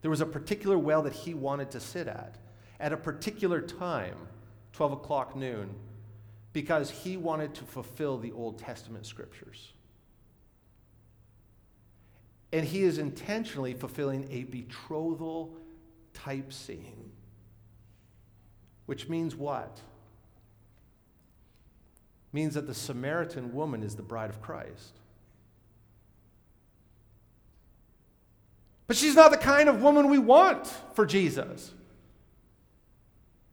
There was a particular well that he wanted to sit at at a particular time, 12 o'clock noon, because he wanted to fulfill the Old Testament scriptures. And he is intentionally fulfilling a betrothal type scene. Which means what? Means that the Samaritan woman is the bride of Christ. But she's not the kind of woman we want for Jesus.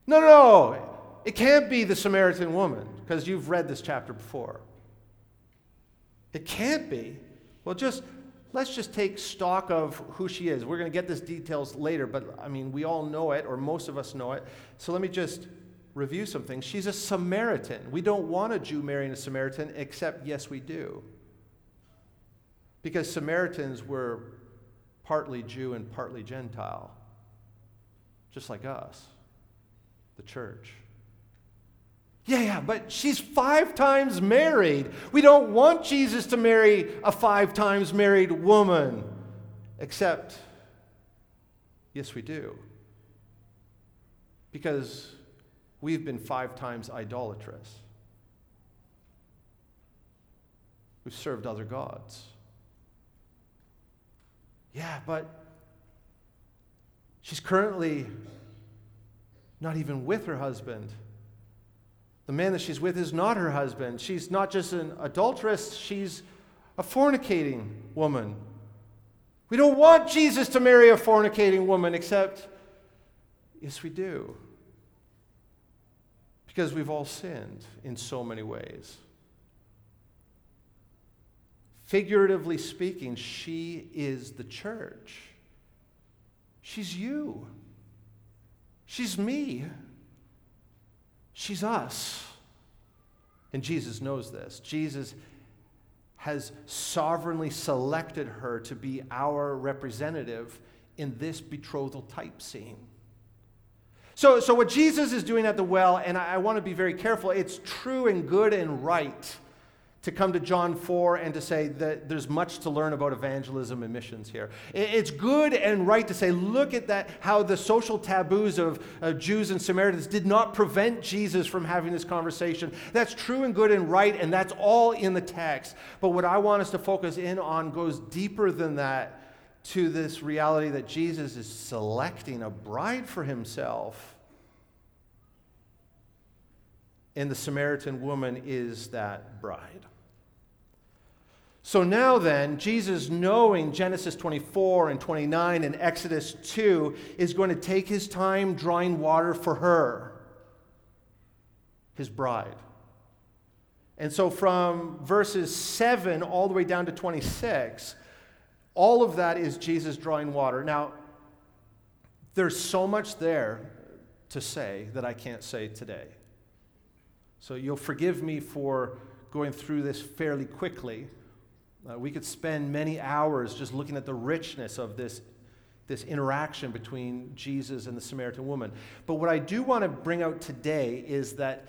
No, no, no. It can't be the Samaritan woman because you've read this chapter before. It can't be. Well, just let's just take stock of who she is. We're going to get this details later, but I mean, we all know it, or most of us know it. So let me just review some things. She's a Samaritan. We don't want a Jew marrying a Samaritan, except, yes, we do. Because Samaritans were partly Jew and partly Gentile, just like us, the church. Yeah, yeah, but she's five times married. We don't want Jesus to marry a five times married woman. Except, yes, we do. Because we've been five times idolatrous. We've served other gods. Yeah, but she's currently not even with her husband. The man that she's with is not her husband. She's not just an adulteress, she's a fornicating woman. We don't want Jesus to marry a fornicating woman, except, yes, we do. Because we've all sinned in so many ways. Figuratively speaking, she is the church. She's you. She's me. She's us. And Jesus knows this. Jesus has sovereignly selected her to be our representative in this betrothal type scene. So, so what Jesus is doing at the well, and I, I want to be very careful, it's true and good and right to come to John 4 and to say that there's much to learn about evangelism and missions here. It's good and right to say, look at that, how the social taboos of uh, Jews and Samaritans did not prevent Jesus from having this conversation. That's true and good and right, and that's all in the text. But what I want us to focus in on goes deeper than that to this reality that Jesus is selecting a bride for himself. And the Samaritan woman is that bride. So now then, Jesus, knowing Genesis 24 and 29 and Exodus 2, is going to take his time drawing water for her, his bride. And so from verses 7 all the way down to 26, all of that is Jesus drawing water. Now, there's so much there to say that I can't say today. So you'll forgive me for going through this fairly quickly. Uh, we could spend many hours just looking at the richness of this, this interaction between Jesus and the Samaritan woman. But what I do want to bring out today is that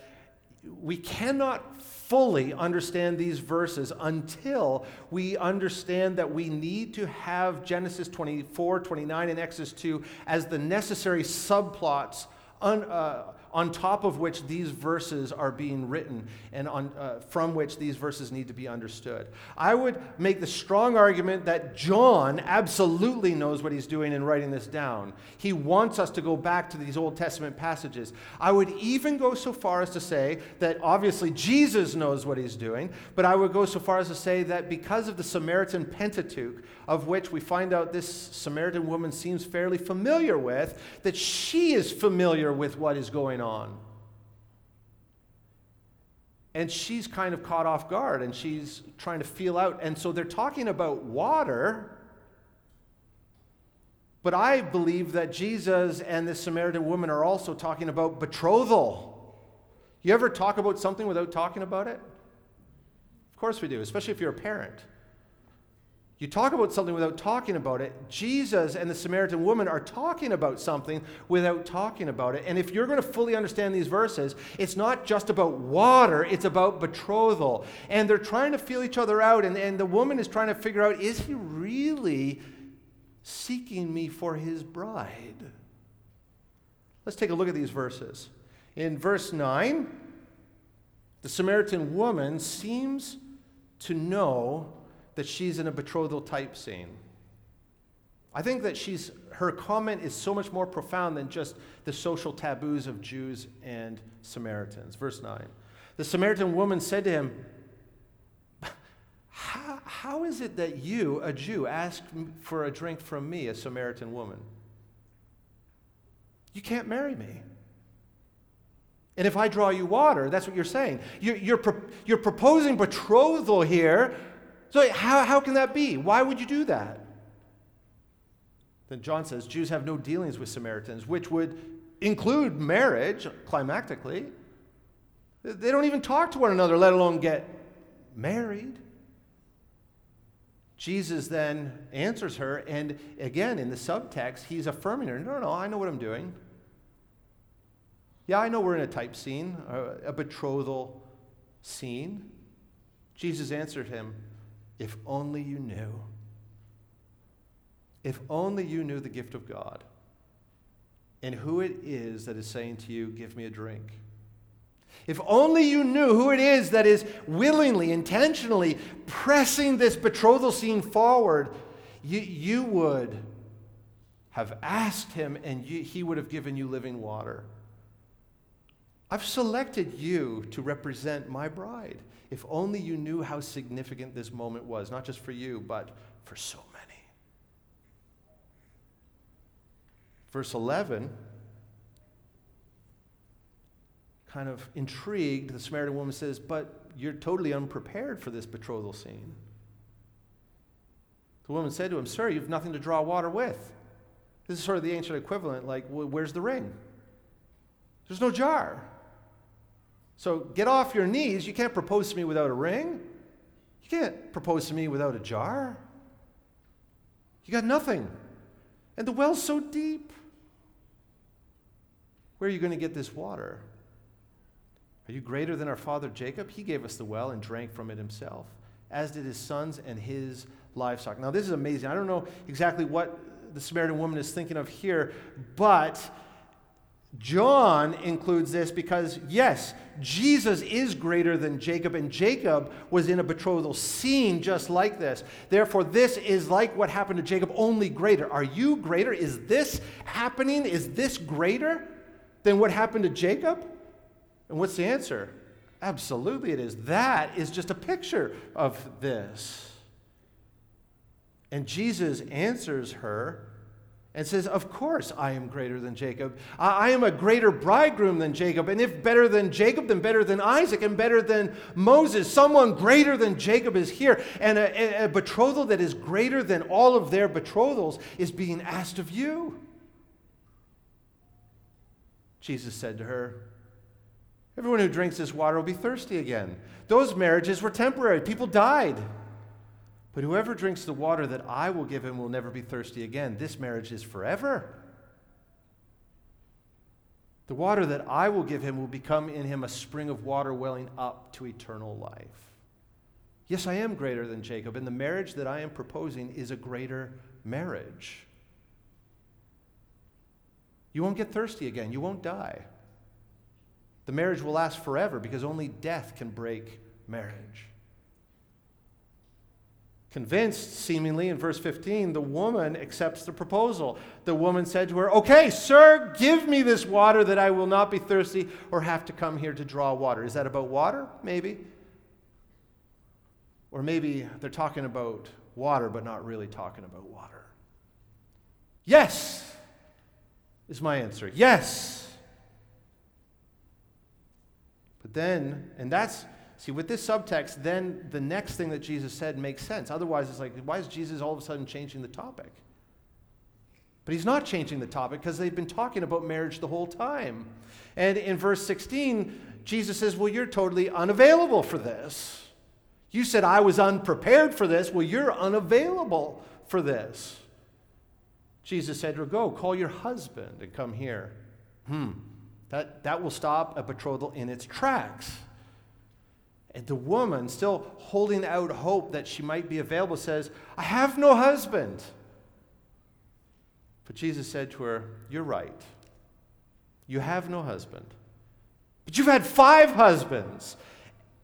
we cannot fully understand these verses until we understand that we need to have Genesis 24, 29, and Exodus 2 as the necessary subplots un, uh, on top of which these verses are being written and on, uh, from which these verses need to be understood. I would make the strong argument that John absolutely knows what he's doing in writing this down. He wants us to go back to these Old Testament passages. I would even go so far as to say that obviously Jesus knows what he's doing, but I would go so far as to say that because of the Samaritan Pentateuch, of which we find out this Samaritan woman seems fairly familiar with, that she is familiar with what is going on. And she's kind of caught off guard and she's trying to feel out. And so they're talking about water. But I believe that Jesus and this Samaritan woman are also talking about betrothal. You ever talk about something without talking about it? Of course we do, especially if you're a parent. You talk about something without talking about it. Jesus and the Samaritan woman are talking about something without talking about it. And if you're going to fully understand these verses, it's not just about water, it's about betrothal. And they're trying to feel each other out. And, and the woman is trying to figure out is he really seeking me for his bride? Let's take a look at these verses. In verse 9, the Samaritan woman seems to know that she's in a betrothal type scene. I think that she's, her comment is so much more profound than just the social taboos of Jews and Samaritans. Verse 9. The Samaritan woman said to him, how, how is it that you, a Jew, ask for a drink from me, a Samaritan woman? You can't marry me. And if I draw you water, that's what you're saying. You're, you're, you're proposing betrothal here so, how, how can that be? Why would you do that? Then John says Jews have no dealings with Samaritans, which would include marriage, climactically. They don't even talk to one another, let alone get married. Jesus then answers her, and again, in the subtext, he's affirming her no, no, I know what I'm doing. Yeah, I know we're in a type scene, a betrothal scene. Jesus answered him, if only you knew. If only you knew the gift of God and who it is that is saying to you, Give me a drink. If only you knew who it is that is willingly, intentionally pressing this betrothal scene forward, you, you would have asked him and you, he would have given you living water. I've selected you to represent my bride. If only you knew how significant this moment was, not just for you, but for so many. Verse 11 kind of intrigued, the Samaritan woman says, But you're totally unprepared for this betrothal scene. The woman said to him, Sir, you have nothing to draw water with. This is sort of the ancient equivalent like, well, where's the ring? There's no jar. So get off your knees. You can't propose to me without a ring. You can't propose to me without a jar. You got nothing. And the well's so deep. Where are you going to get this water? Are you greater than our father Jacob? He gave us the well and drank from it himself, as did his sons and his livestock. Now, this is amazing. I don't know exactly what the Samaritan woman is thinking of here, but John includes this because, yes, Jesus is greater than Jacob, and Jacob was in a betrothal scene just like this. Therefore, this is like what happened to Jacob, only greater. Are you greater? Is this happening? Is this greater than what happened to Jacob? And what's the answer? Absolutely, it is. That is just a picture of this. And Jesus answers her and says, Of course, I am greater than Jacob. I am a greater bridegroom than Jacob. And if better than Jacob, then better than Isaac and better than Moses. Someone greater than Jacob is here. And a, a betrothal that is greater than all of their betrothals is being asked of you. Jesus said to her, Everyone who drinks this water will be thirsty again. Those marriages were temporary, people died. But whoever drinks the water that I will give him will never be thirsty again. This marriage is forever. The water that I will give him will become in him a spring of water welling up to eternal life. Yes, I am greater than Jacob, and the marriage that I am proposing is a greater marriage. You won't get thirsty again, you won't die. The marriage will last forever because only death can break marriage. Convinced, seemingly, in verse 15, the woman accepts the proposal. The woman said to her, Okay, sir, give me this water that I will not be thirsty or have to come here to draw water. Is that about water? Maybe. Or maybe they're talking about water, but not really talking about water. Yes, is my answer. Yes. But then, and that's, see, with this subtext, then the next thing that Jesus said makes sense. Otherwise, it's like, why is Jesus all of a sudden changing the topic? But he's not changing the topic because they've been talking about marriage the whole time. And in verse 16, Jesus says, Well, you're totally unavailable for this. You said I was unprepared for this. Well, you're unavailable for this. Jesus said her, Go, call your husband and come here. Hmm. That, that will stop a betrothal in its tracks. And the woman, still holding out hope that she might be available, says, I have no husband. But Jesus said to her, You're right. You have no husband. But you've had five husbands.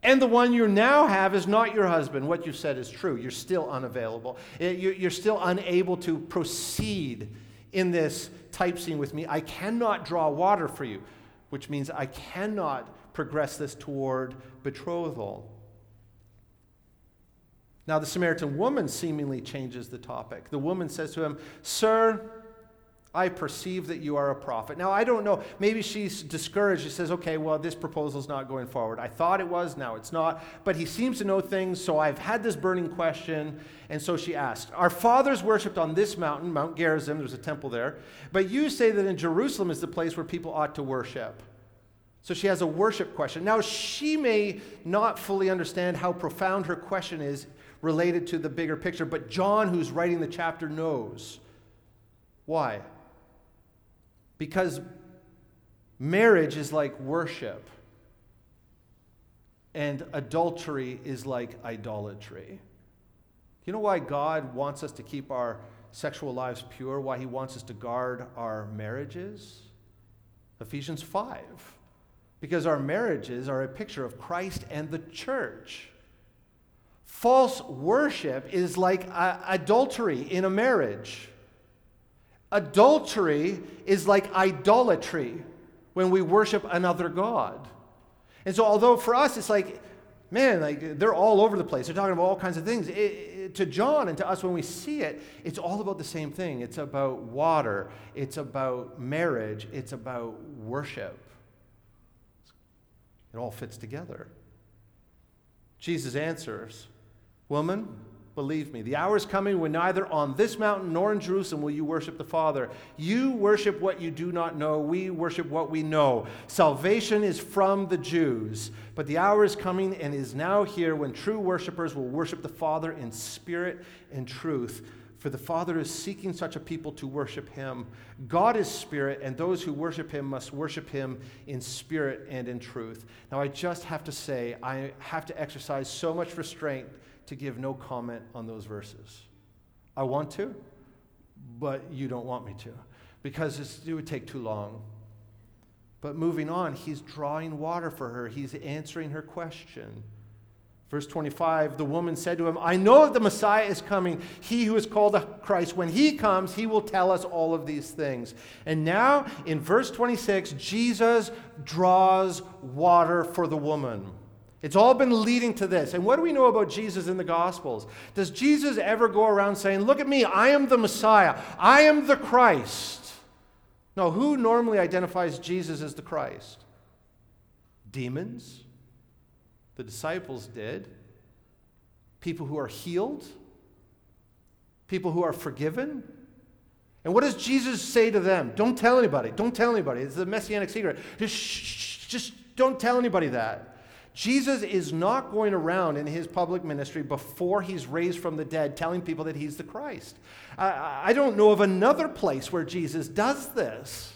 And the one you now have is not your husband. What you said is true. You're still unavailable. Eh, you're still unable to proceed in this type scene with me. I cannot draw water for you, which means I cannot progress this toward betrothal. Now, the Samaritan woman seemingly changes the topic. The woman says to him, Sir, I perceive that you are a prophet. Now, I don't know. Maybe she's discouraged. She says, okay, well, this proposal's not going forward. I thought it was, now it's not. But he seems to know things, so I've had this burning question. And so she asked, Our fathers worshipped on this mountain, Mount Gerizim, there's a temple there. But you say that in Jerusalem is the place where people ought to worship. So she has a worship question. Now, she may not fully understand how profound her question is related to the bigger picture, but John, who's writing the chapter, knows. Why? Because marriage is like worship, and adultery is like idolatry. You know why God wants us to keep our sexual lives pure? Why He wants us to guard our marriages? Ephesians 5. Because our marriages are a picture of Christ and the church. False worship is like uh, adultery in a marriage. Adultery is like idolatry when we worship another God. And so, although for us it's like, man, like they're all over the place. They're talking about all kinds of things. It, it, to John and to us, when we see it, it's all about the same thing. It's about water. It's about marriage. It's about worship. It all fits together. Jesus answers, Woman, Believe me, the hour is coming when neither on this mountain nor in Jerusalem will you worship the Father. You worship what you do not know. We worship what we know. Salvation is from the Jews. But the hour is coming and is now here when true worshipers will worship the Father in spirit and truth. For the Father is seeking such a people to worship him. God is spirit, and those who worship him must worship him in spirit and in truth. Now, I just have to say, I have to exercise so much restraint to give no comment on those verses. I want to, but you don't want me to because it would take too long. But moving on, he's drawing water for her, he's answering her question. Verse 25, the woman said to him, I know that the Messiah is coming, he who is called the Christ. When he comes, he will tell us all of these things. And now, in verse 26, Jesus draws water for the woman. It's all been leading to this. And what do we know about Jesus in the Gospels? Does Jesus ever go around saying, Look at me, I am the Messiah, I am the Christ? No, who normally identifies Jesus as the Christ? Demons. The disciples did. People who are healed. People who are forgiven. And what does Jesus say to them? Don't tell anybody. Don't tell anybody. It's a messianic secret. Just, just don't tell anybody that. Jesus is not going around in his public ministry before he's raised from the dead telling people that he's the Christ. I, I don't know of another place where Jesus does this.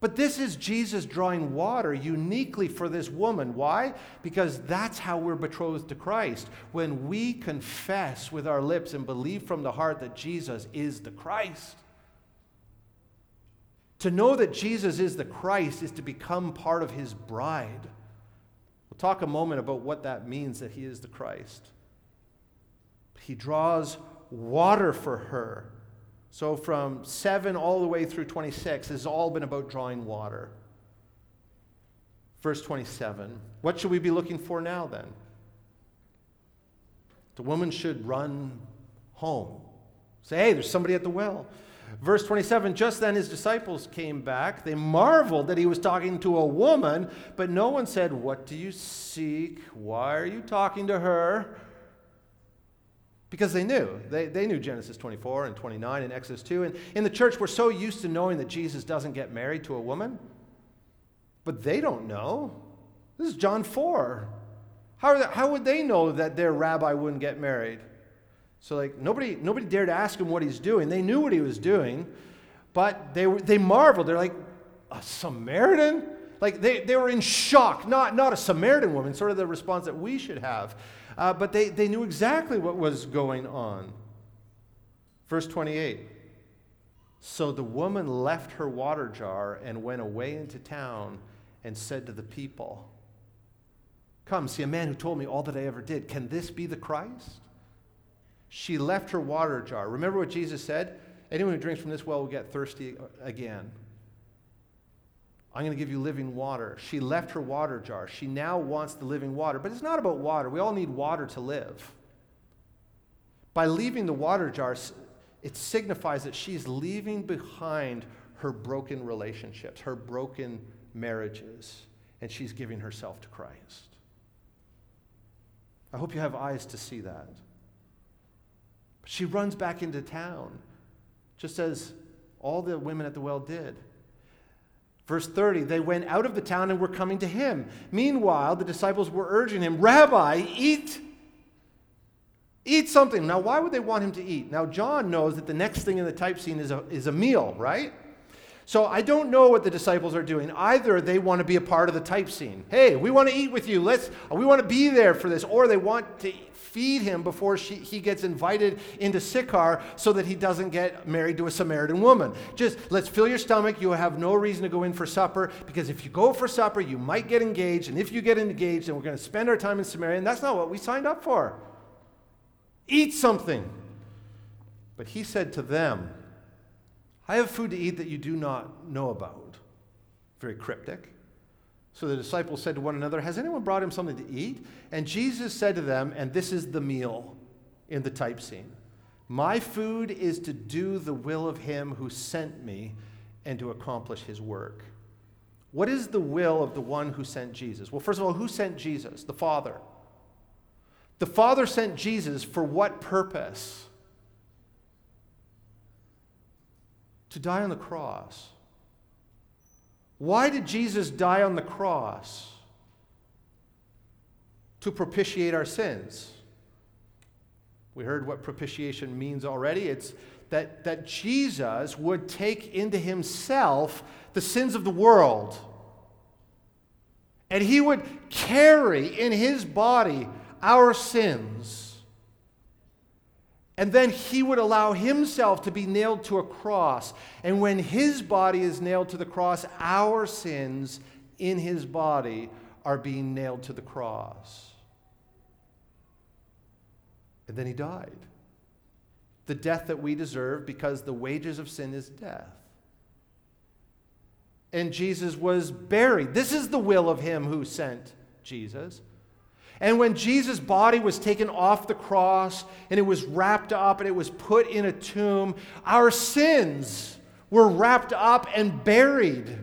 But this is Jesus drawing water uniquely for this woman. Why? Because that's how we're betrothed to Christ. When we confess with our lips and believe from the heart that Jesus is the Christ. To know that Jesus is the Christ is to become part of his bride. We'll talk a moment about what that means that he is the Christ. He draws water for her. So, from 7 all the way through 26, has all been about drawing water. Verse 27 What should we be looking for now then? The woman should run home. Say, hey, there's somebody at the well. Verse 27 Just then his disciples came back. They marveled that he was talking to a woman, but no one said, What do you seek? Why are you talking to her? Because they knew. They, they knew Genesis 24 and 29 and Exodus 2. And in the church, we're so used to knowing that Jesus doesn't get married to a woman, but they don't know. This is John 4. How, they, how would they know that their rabbi wouldn't get married? So like nobody nobody dared ask him what he's doing. They knew what he was doing, but they they marveled. They're like, a Samaritan? Like they, they were in shock. Not not a Samaritan woman, sort of the response that we should have. Uh, but they, they knew exactly what was going on. Verse 28. So the woman left her water jar and went away into town and said to the people, Come, see a man who told me all that I ever did. Can this be the Christ? She left her water jar. Remember what Jesus said? Anyone who drinks from this well will get thirsty again. I'm going to give you living water. She left her water jar. She now wants the living water. But it's not about water. We all need water to live. By leaving the water jar, it signifies that she's leaving behind her broken relationships, her broken marriages, and she's giving herself to Christ. I hope you have eyes to see that. She runs back into town, just as all the women at the well did. Verse 30, they went out of the town and were coming to him. Meanwhile, the disciples were urging him, Rabbi, eat. Eat something. Now, why would they want him to eat? Now, John knows that the next thing in the type scene is a, is a meal, right? So I don't know what the disciples are doing. Either they want to be a part of the type scene. Hey, we want to eat with you. Let's we want to be there for this or they want to feed him before she, he gets invited into Sychar so that he doesn't get married to a Samaritan woman. Just let's fill your stomach. You have no reason to go in for supper because if you go for supper, you might get engaged. And if you get engaged, then we're going to spend our time in Samaria. And that's not what we signed up for. Eat something. But he said to them, I have food to eat that you do not know about. Very cryptic. So the disciples said to one another, Has anyone brought him something to eat? And Jesus said to them, and this is the meal in the type scene My food is to do the will of him who sent me and to accomplish his work. What is the will of the one who sent Jesus? Well, first of all, who sent Jesus? The Father. The Father sent Jesus for what purpose? To die on the cross. Why did Jesus die on the cross? To propitiate our sins. We heard what propitiation means already. It's that, that Jesus would take into himself the sins of the world. And he would carry in his body our sins and then he would allow himself to be nailed to a cross. And when his body is nailed to the cross, our sins in his body are being nailed to the cross. And then he died. The death that we deserve because the wages of sin is death. And Jesus was buried. This is the will of him who sent Jesus. And when Jesus' body was taken off the cross and it was wrapped up and it was put in a tomb, our sins were wrapped up and buried.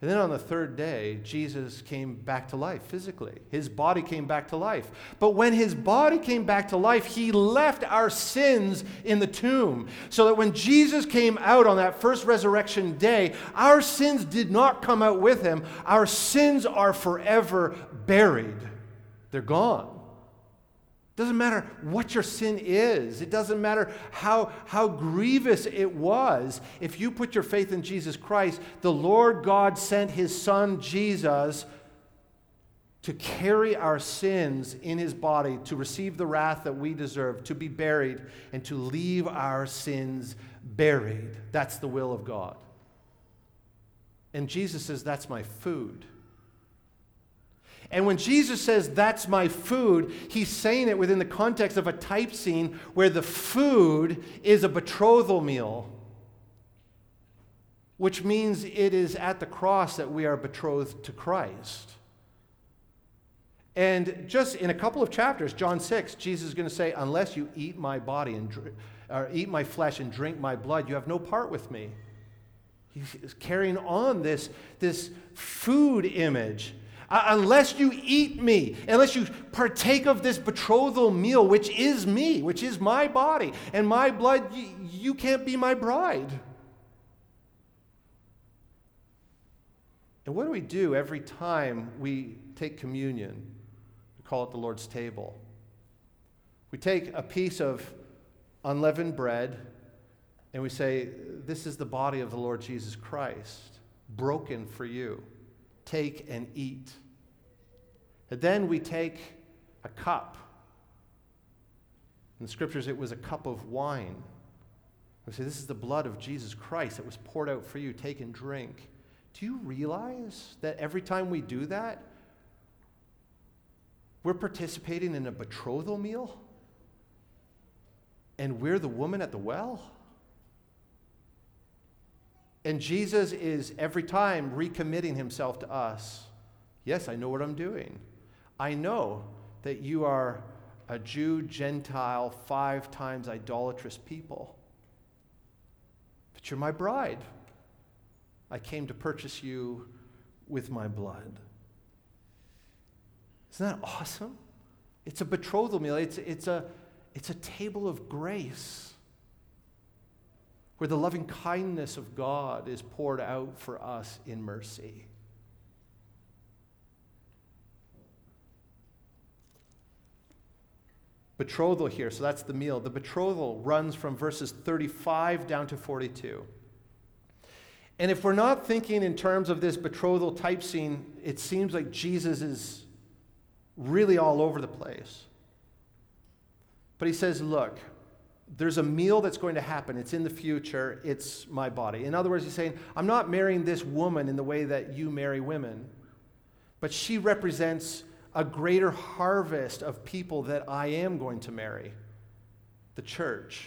And then on the third day, Jesus came back to life physically. His body came back to life. But when his body came back to life, he left our sins in the tomb. So that when Jesus came out on that first resurrection day, our sins did not come out with him. Our sins are forever buried, they're gone doesn't matter what your sin is. It doesn't matter how, how grievous it was. If you put your faith in Jesus Christ, the Lord God sent his son Jesus to carry our sins in his body, to receive the wrath that we deserve, to be buried, and to leave our sins buried. That's the will of God. And Jesus says, That's my food. And when Jesus says, That's my food, he's saying it within the context of a type scene where the food is a betrothal meal, which means it is at the cross that we are betrothed to Christ. And just in a couple of chapters, John 6, Jesus is going to say, Unless you eat my body and dr- or eat my flesh and drink my blood, you have no part with me. He's carrying on this, this food image Uh, unless you eat me, unless you partake of this betrothal meal, which is me, which is my body and my blood, you, you can't be my bride. And what do we do every time we take communion? We call it the Lord's table. We take a piece of unleavened bread and we say, This is the body of the Lord Jesus Christ, broken for you take and eat. And then we take a cup. In the scriptures, it was a cup of wine. We say, This is the blood of Jesus Christ that was poured out for you. Take and drink. Do you realize that every time we do that, we're participating in a betrothal meal? And we're the woman at the well? And Jesus is every time recommitting himself to us. Yes, I know what I'm doing. I know that you are a Jew, Gentile, five times idolatrous people. But you're my bride. I came to purchase you with my blood. Isn't that awesome? It's a betrothal meal, it's, it's, a, it's a table of grace where the loving kindness of God is poured out for us in mercy. Betrothal here. So that's the meal. The betrothal runs from verses 35 down to 42. And if we're not thinking in terms of this betrothal type scene, it seems like Jesus is really all over the place. But he says, Look, there's a meal that's going to happen. It's in the future. It's my body. In other words, he's saying, I'm not marrying this woman in the way that you marry women, but she represents a greater harvest of people that I am going to marry the church.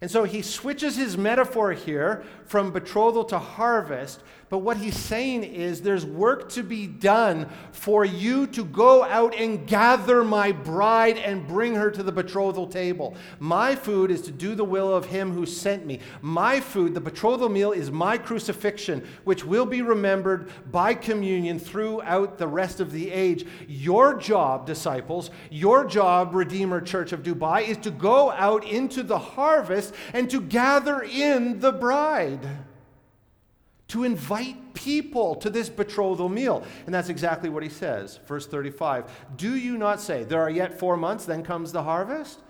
And so he switches his metaphor here from betrothal to harvest but what he's saying is there's work to be done for you to go out and gather my bride and bring her to the betrothal table. My food is to do the will of him who sent me. My food, the betrothal meal, is my crucifixion, which will be remembered by communion throughout the rest of the age. Your job, disciples, your job, Redeemer Church of Dubai, is to go out into the harvest and to gather in the bride to invite people to this betrothal meal. And that's exactly what he says. Verse 35 Do you not say, There are yet four months, then comes the harvest?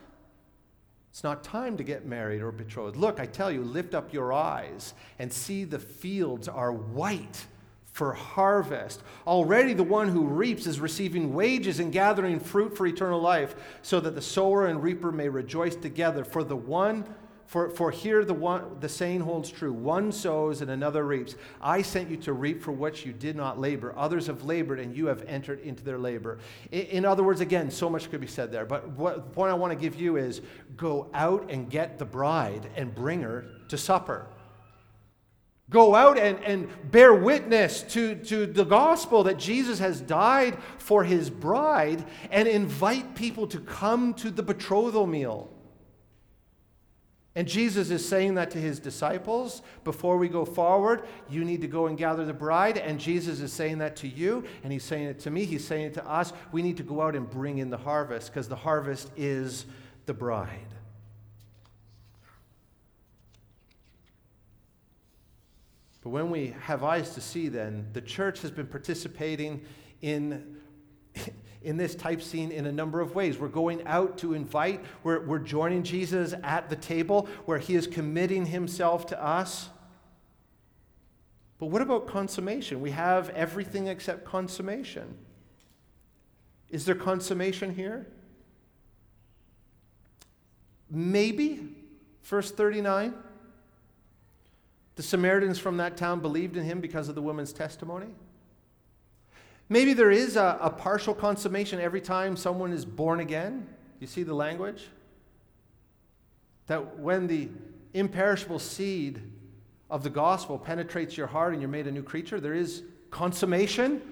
It's not time to get married or betrothed. Look, I tell you, lift up your eyes and see the fields are white for harvest. Already the one who reaps is receiving wages and gathering fruit for eternal life, so that the sower and reaper may rejoice together. For the one for, for here the, one, the saying holds true one sows and another reaps. I sent you to reap for which you did not labor. Others have labored and you have entered into their labor. In, in other words, again, so much could be said there. But what the point I want to give you is go out and get the bride and bring her to supper. Go out and, and bear witness to, to the gospel that Jesus has died for his bride and invite people to come to the betrothal meal. And Jesus is saying that to his disciples before we go forward. You need to go and gather the bride. And Jesus is saying that to you, and he's saying it to me. He's saying it to us. We need to go out and bring in the harvest because the harvest is the bride. But when we have eyes to see, then, the church has been participating in in this type scene in a number of ways. We're going out to invite, we're, we're joining Jesus at the table where he is committing himself to us. But what about consummation? We have everything except consummation. Is there consummation here? Maybe. Verse 39. The Samaritans from that town believed in him because of the woman's testimony. Maybe there is a, a partial consummation every time someone is born again. You see the language? That when the imperishable seed of the gospel penetrates your heart and you're made a new creature, there is consummation.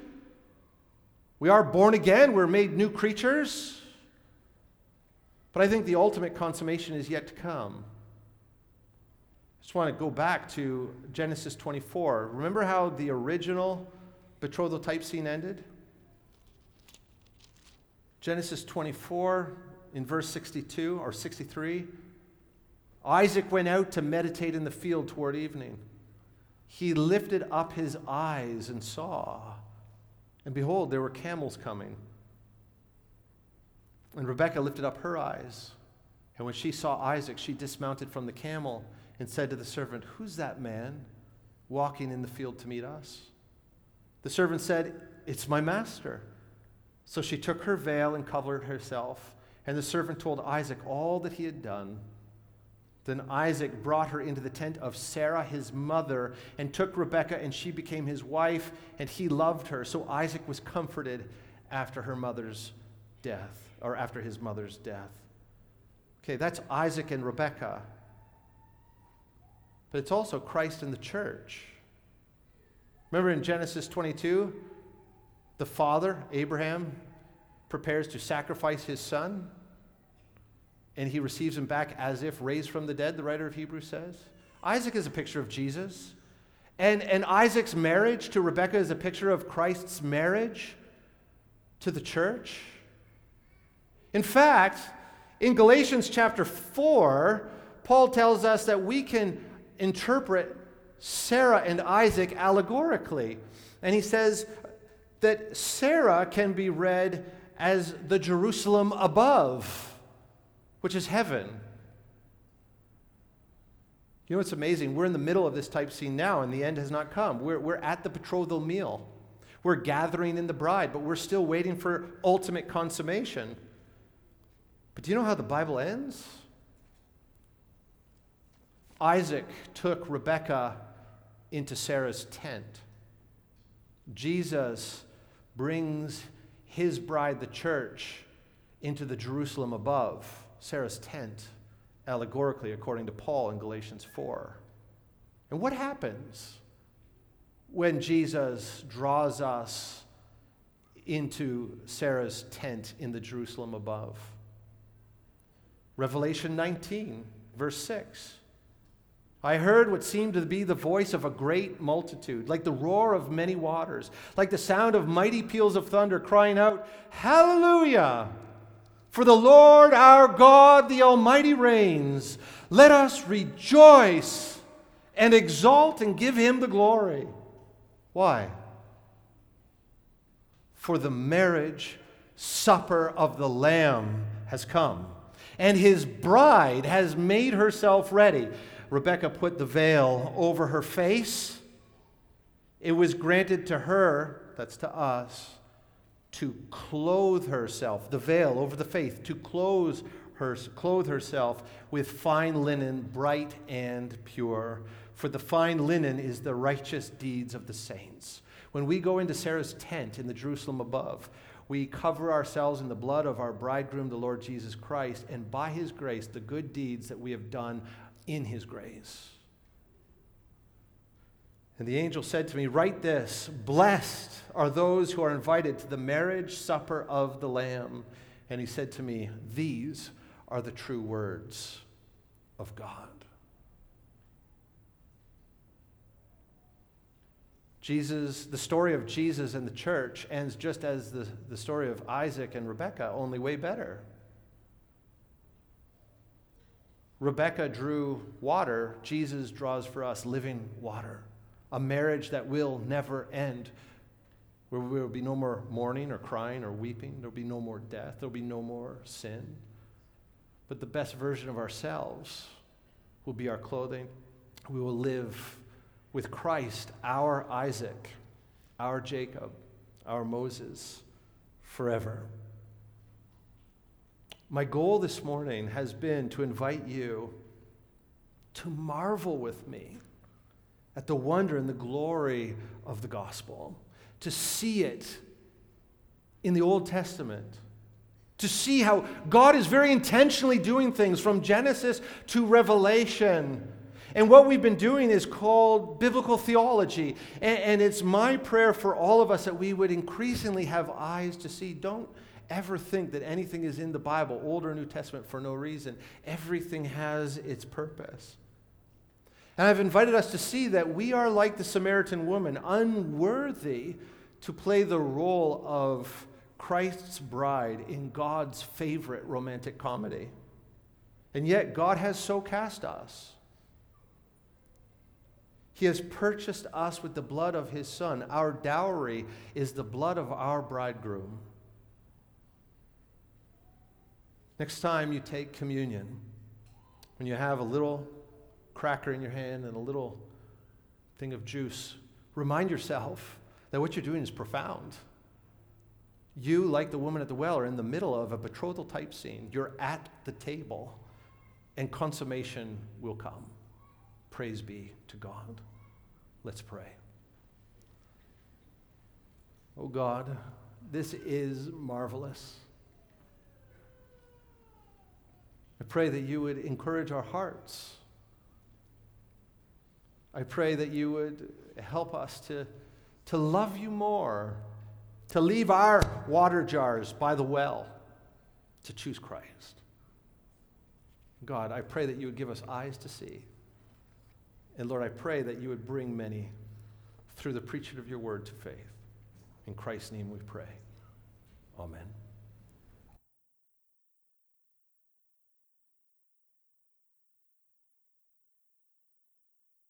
We are born again, we're made new creatures. But I think the ultimate consummation is yet to come. I just want to go back to Genesis 24. Remember how the original betrothal type scene ended? Genesis 24, in verse 62 or 63, Isaac went out to meditate in the field toward evening. He lifted up his eyes and saw, and behold, there were camels coming. And Rebekah lifted up her eyes, and when she saw Isaac, she dismounted from the camel and said to the servant, Who's that man walking in the field to meet us? The servant said, It's my master. So she took her veil and covered herself. And the servant told Isaac all that he had done. Then Isaac brought her into the tent of Sarah, his mother, and took Rebekah, and she became his wife, and he loved her. So Isaac was comforted after her mother's death, or after his mother's death. Okay, that's Isaac and Rebekah. But it's also Christ and the church. Remember in Genesis 22, the father, Abraham, prepares to sacrifice his son, and he receives him back as if raised from the dead, the writer of Hebrews says. Isaac is a picture of Jesus. And, and Isaac's marriage to Rebekah is a picture of Christ's marriage to the church. In fact, in Galatians chapter 4, Paul tells us that we can interpret Sarah and Isaac allegorically. And he says that Sarah can be read as the Jerusalem above. which is heaven. You know what's amazing? We're in the middle of this type scene now, and the end has not come. We're, we're at the betrothal meal. We're gathering in the bride, but we're still waiting for ultimate consummation. But do you know how the Bible ends? Isaac took Rebekah into Sarah's tent. Jesus brings his bride, the church, into the Jerusalem above, Sarah's tent, allegorically, according to Paul in Galatians 4. And what happens when Jesus draws us into Sarah's tent in the Jerusalem above? Revelation 19, verse 6. I heard what seemed to be the voice of a great multitude, like the roar of many waters, like the sound of mighty peals of thunder, crying out, Hallelujah! For the Lord our God, the Almighty, reigns. Let us rejoice and exalt and give him the glory. Why? For the marriage supper of the Lamb has come, and his bride has made herself ready. Rebecca put the veil over her face. It was granted to her, that's to us, to clothe herself, the veil over the faith, to clothe, her, clothe herself with fine linen, bright and pure. For the fine linen is the righteous deeds of the saints. When we go into Sarah's tent in the Jerusalem above, we cover ourselves in the blood of our bridegroom, the Lord Jesus Christ, and by his grace, the good deeds that we have done in his grace. And the angel said to me, Write this Blessed are those who are invited to the marriage supper of the Lamb. And he said to me, These are the true words of God. Jesus, the story of Jesus and the church ends just as the, the story of Isaac and Rebekah, only way better. Rebecca drew water, Jesus draws for us living water. A marriage that will never end, where there will be no more mourning or crying or weeping. There will be no more death. There will be no more sin. But the best version of ourselves will be our clothing. We will live with Christ, our Isaac, our Jacob, our Moses, forever. My goal this morning has been to invite you to marvel with me at the wonder and the glory of the gospel, to see it in the Old Testament, to see how God is very intentionally doing things from Genesis to Revelation. And what we've been doing is called biblical theology. And, and, it's my prayer for all of us that we would increasingly have eyes to see. Don't ever think that anything is in the Bible, Old or New Testament, for no reason. Everything has its purpose. And I've invited us to see that we are like the Samaritan woman, unworthy to play the role of Christ's bride in God's favorite romantic comedy. And yet, God has so cast us. He has purchased us with the blood of his Son. Our dowry is the blood of our bridegroom. Next time you take communion, when you have a little cracker in your hand and a little thing of juice, remind yourself that what you're doing is profound. You, like the woman at the well, are in the middle of a betrothal type scene. You're at the table, and consummation will come. Praise be to God. Let's pray. Oh God, this is marvelous. I pray that you would encourage our hearts. I pray that you would help us to, to love you more, to leave our water jars by the well, to choose Christ. God, I pray that you would give us eyes to see. And Lord, I pray that you would bring many through the preaching of your word to faith. In Christ's name we pray. Amen.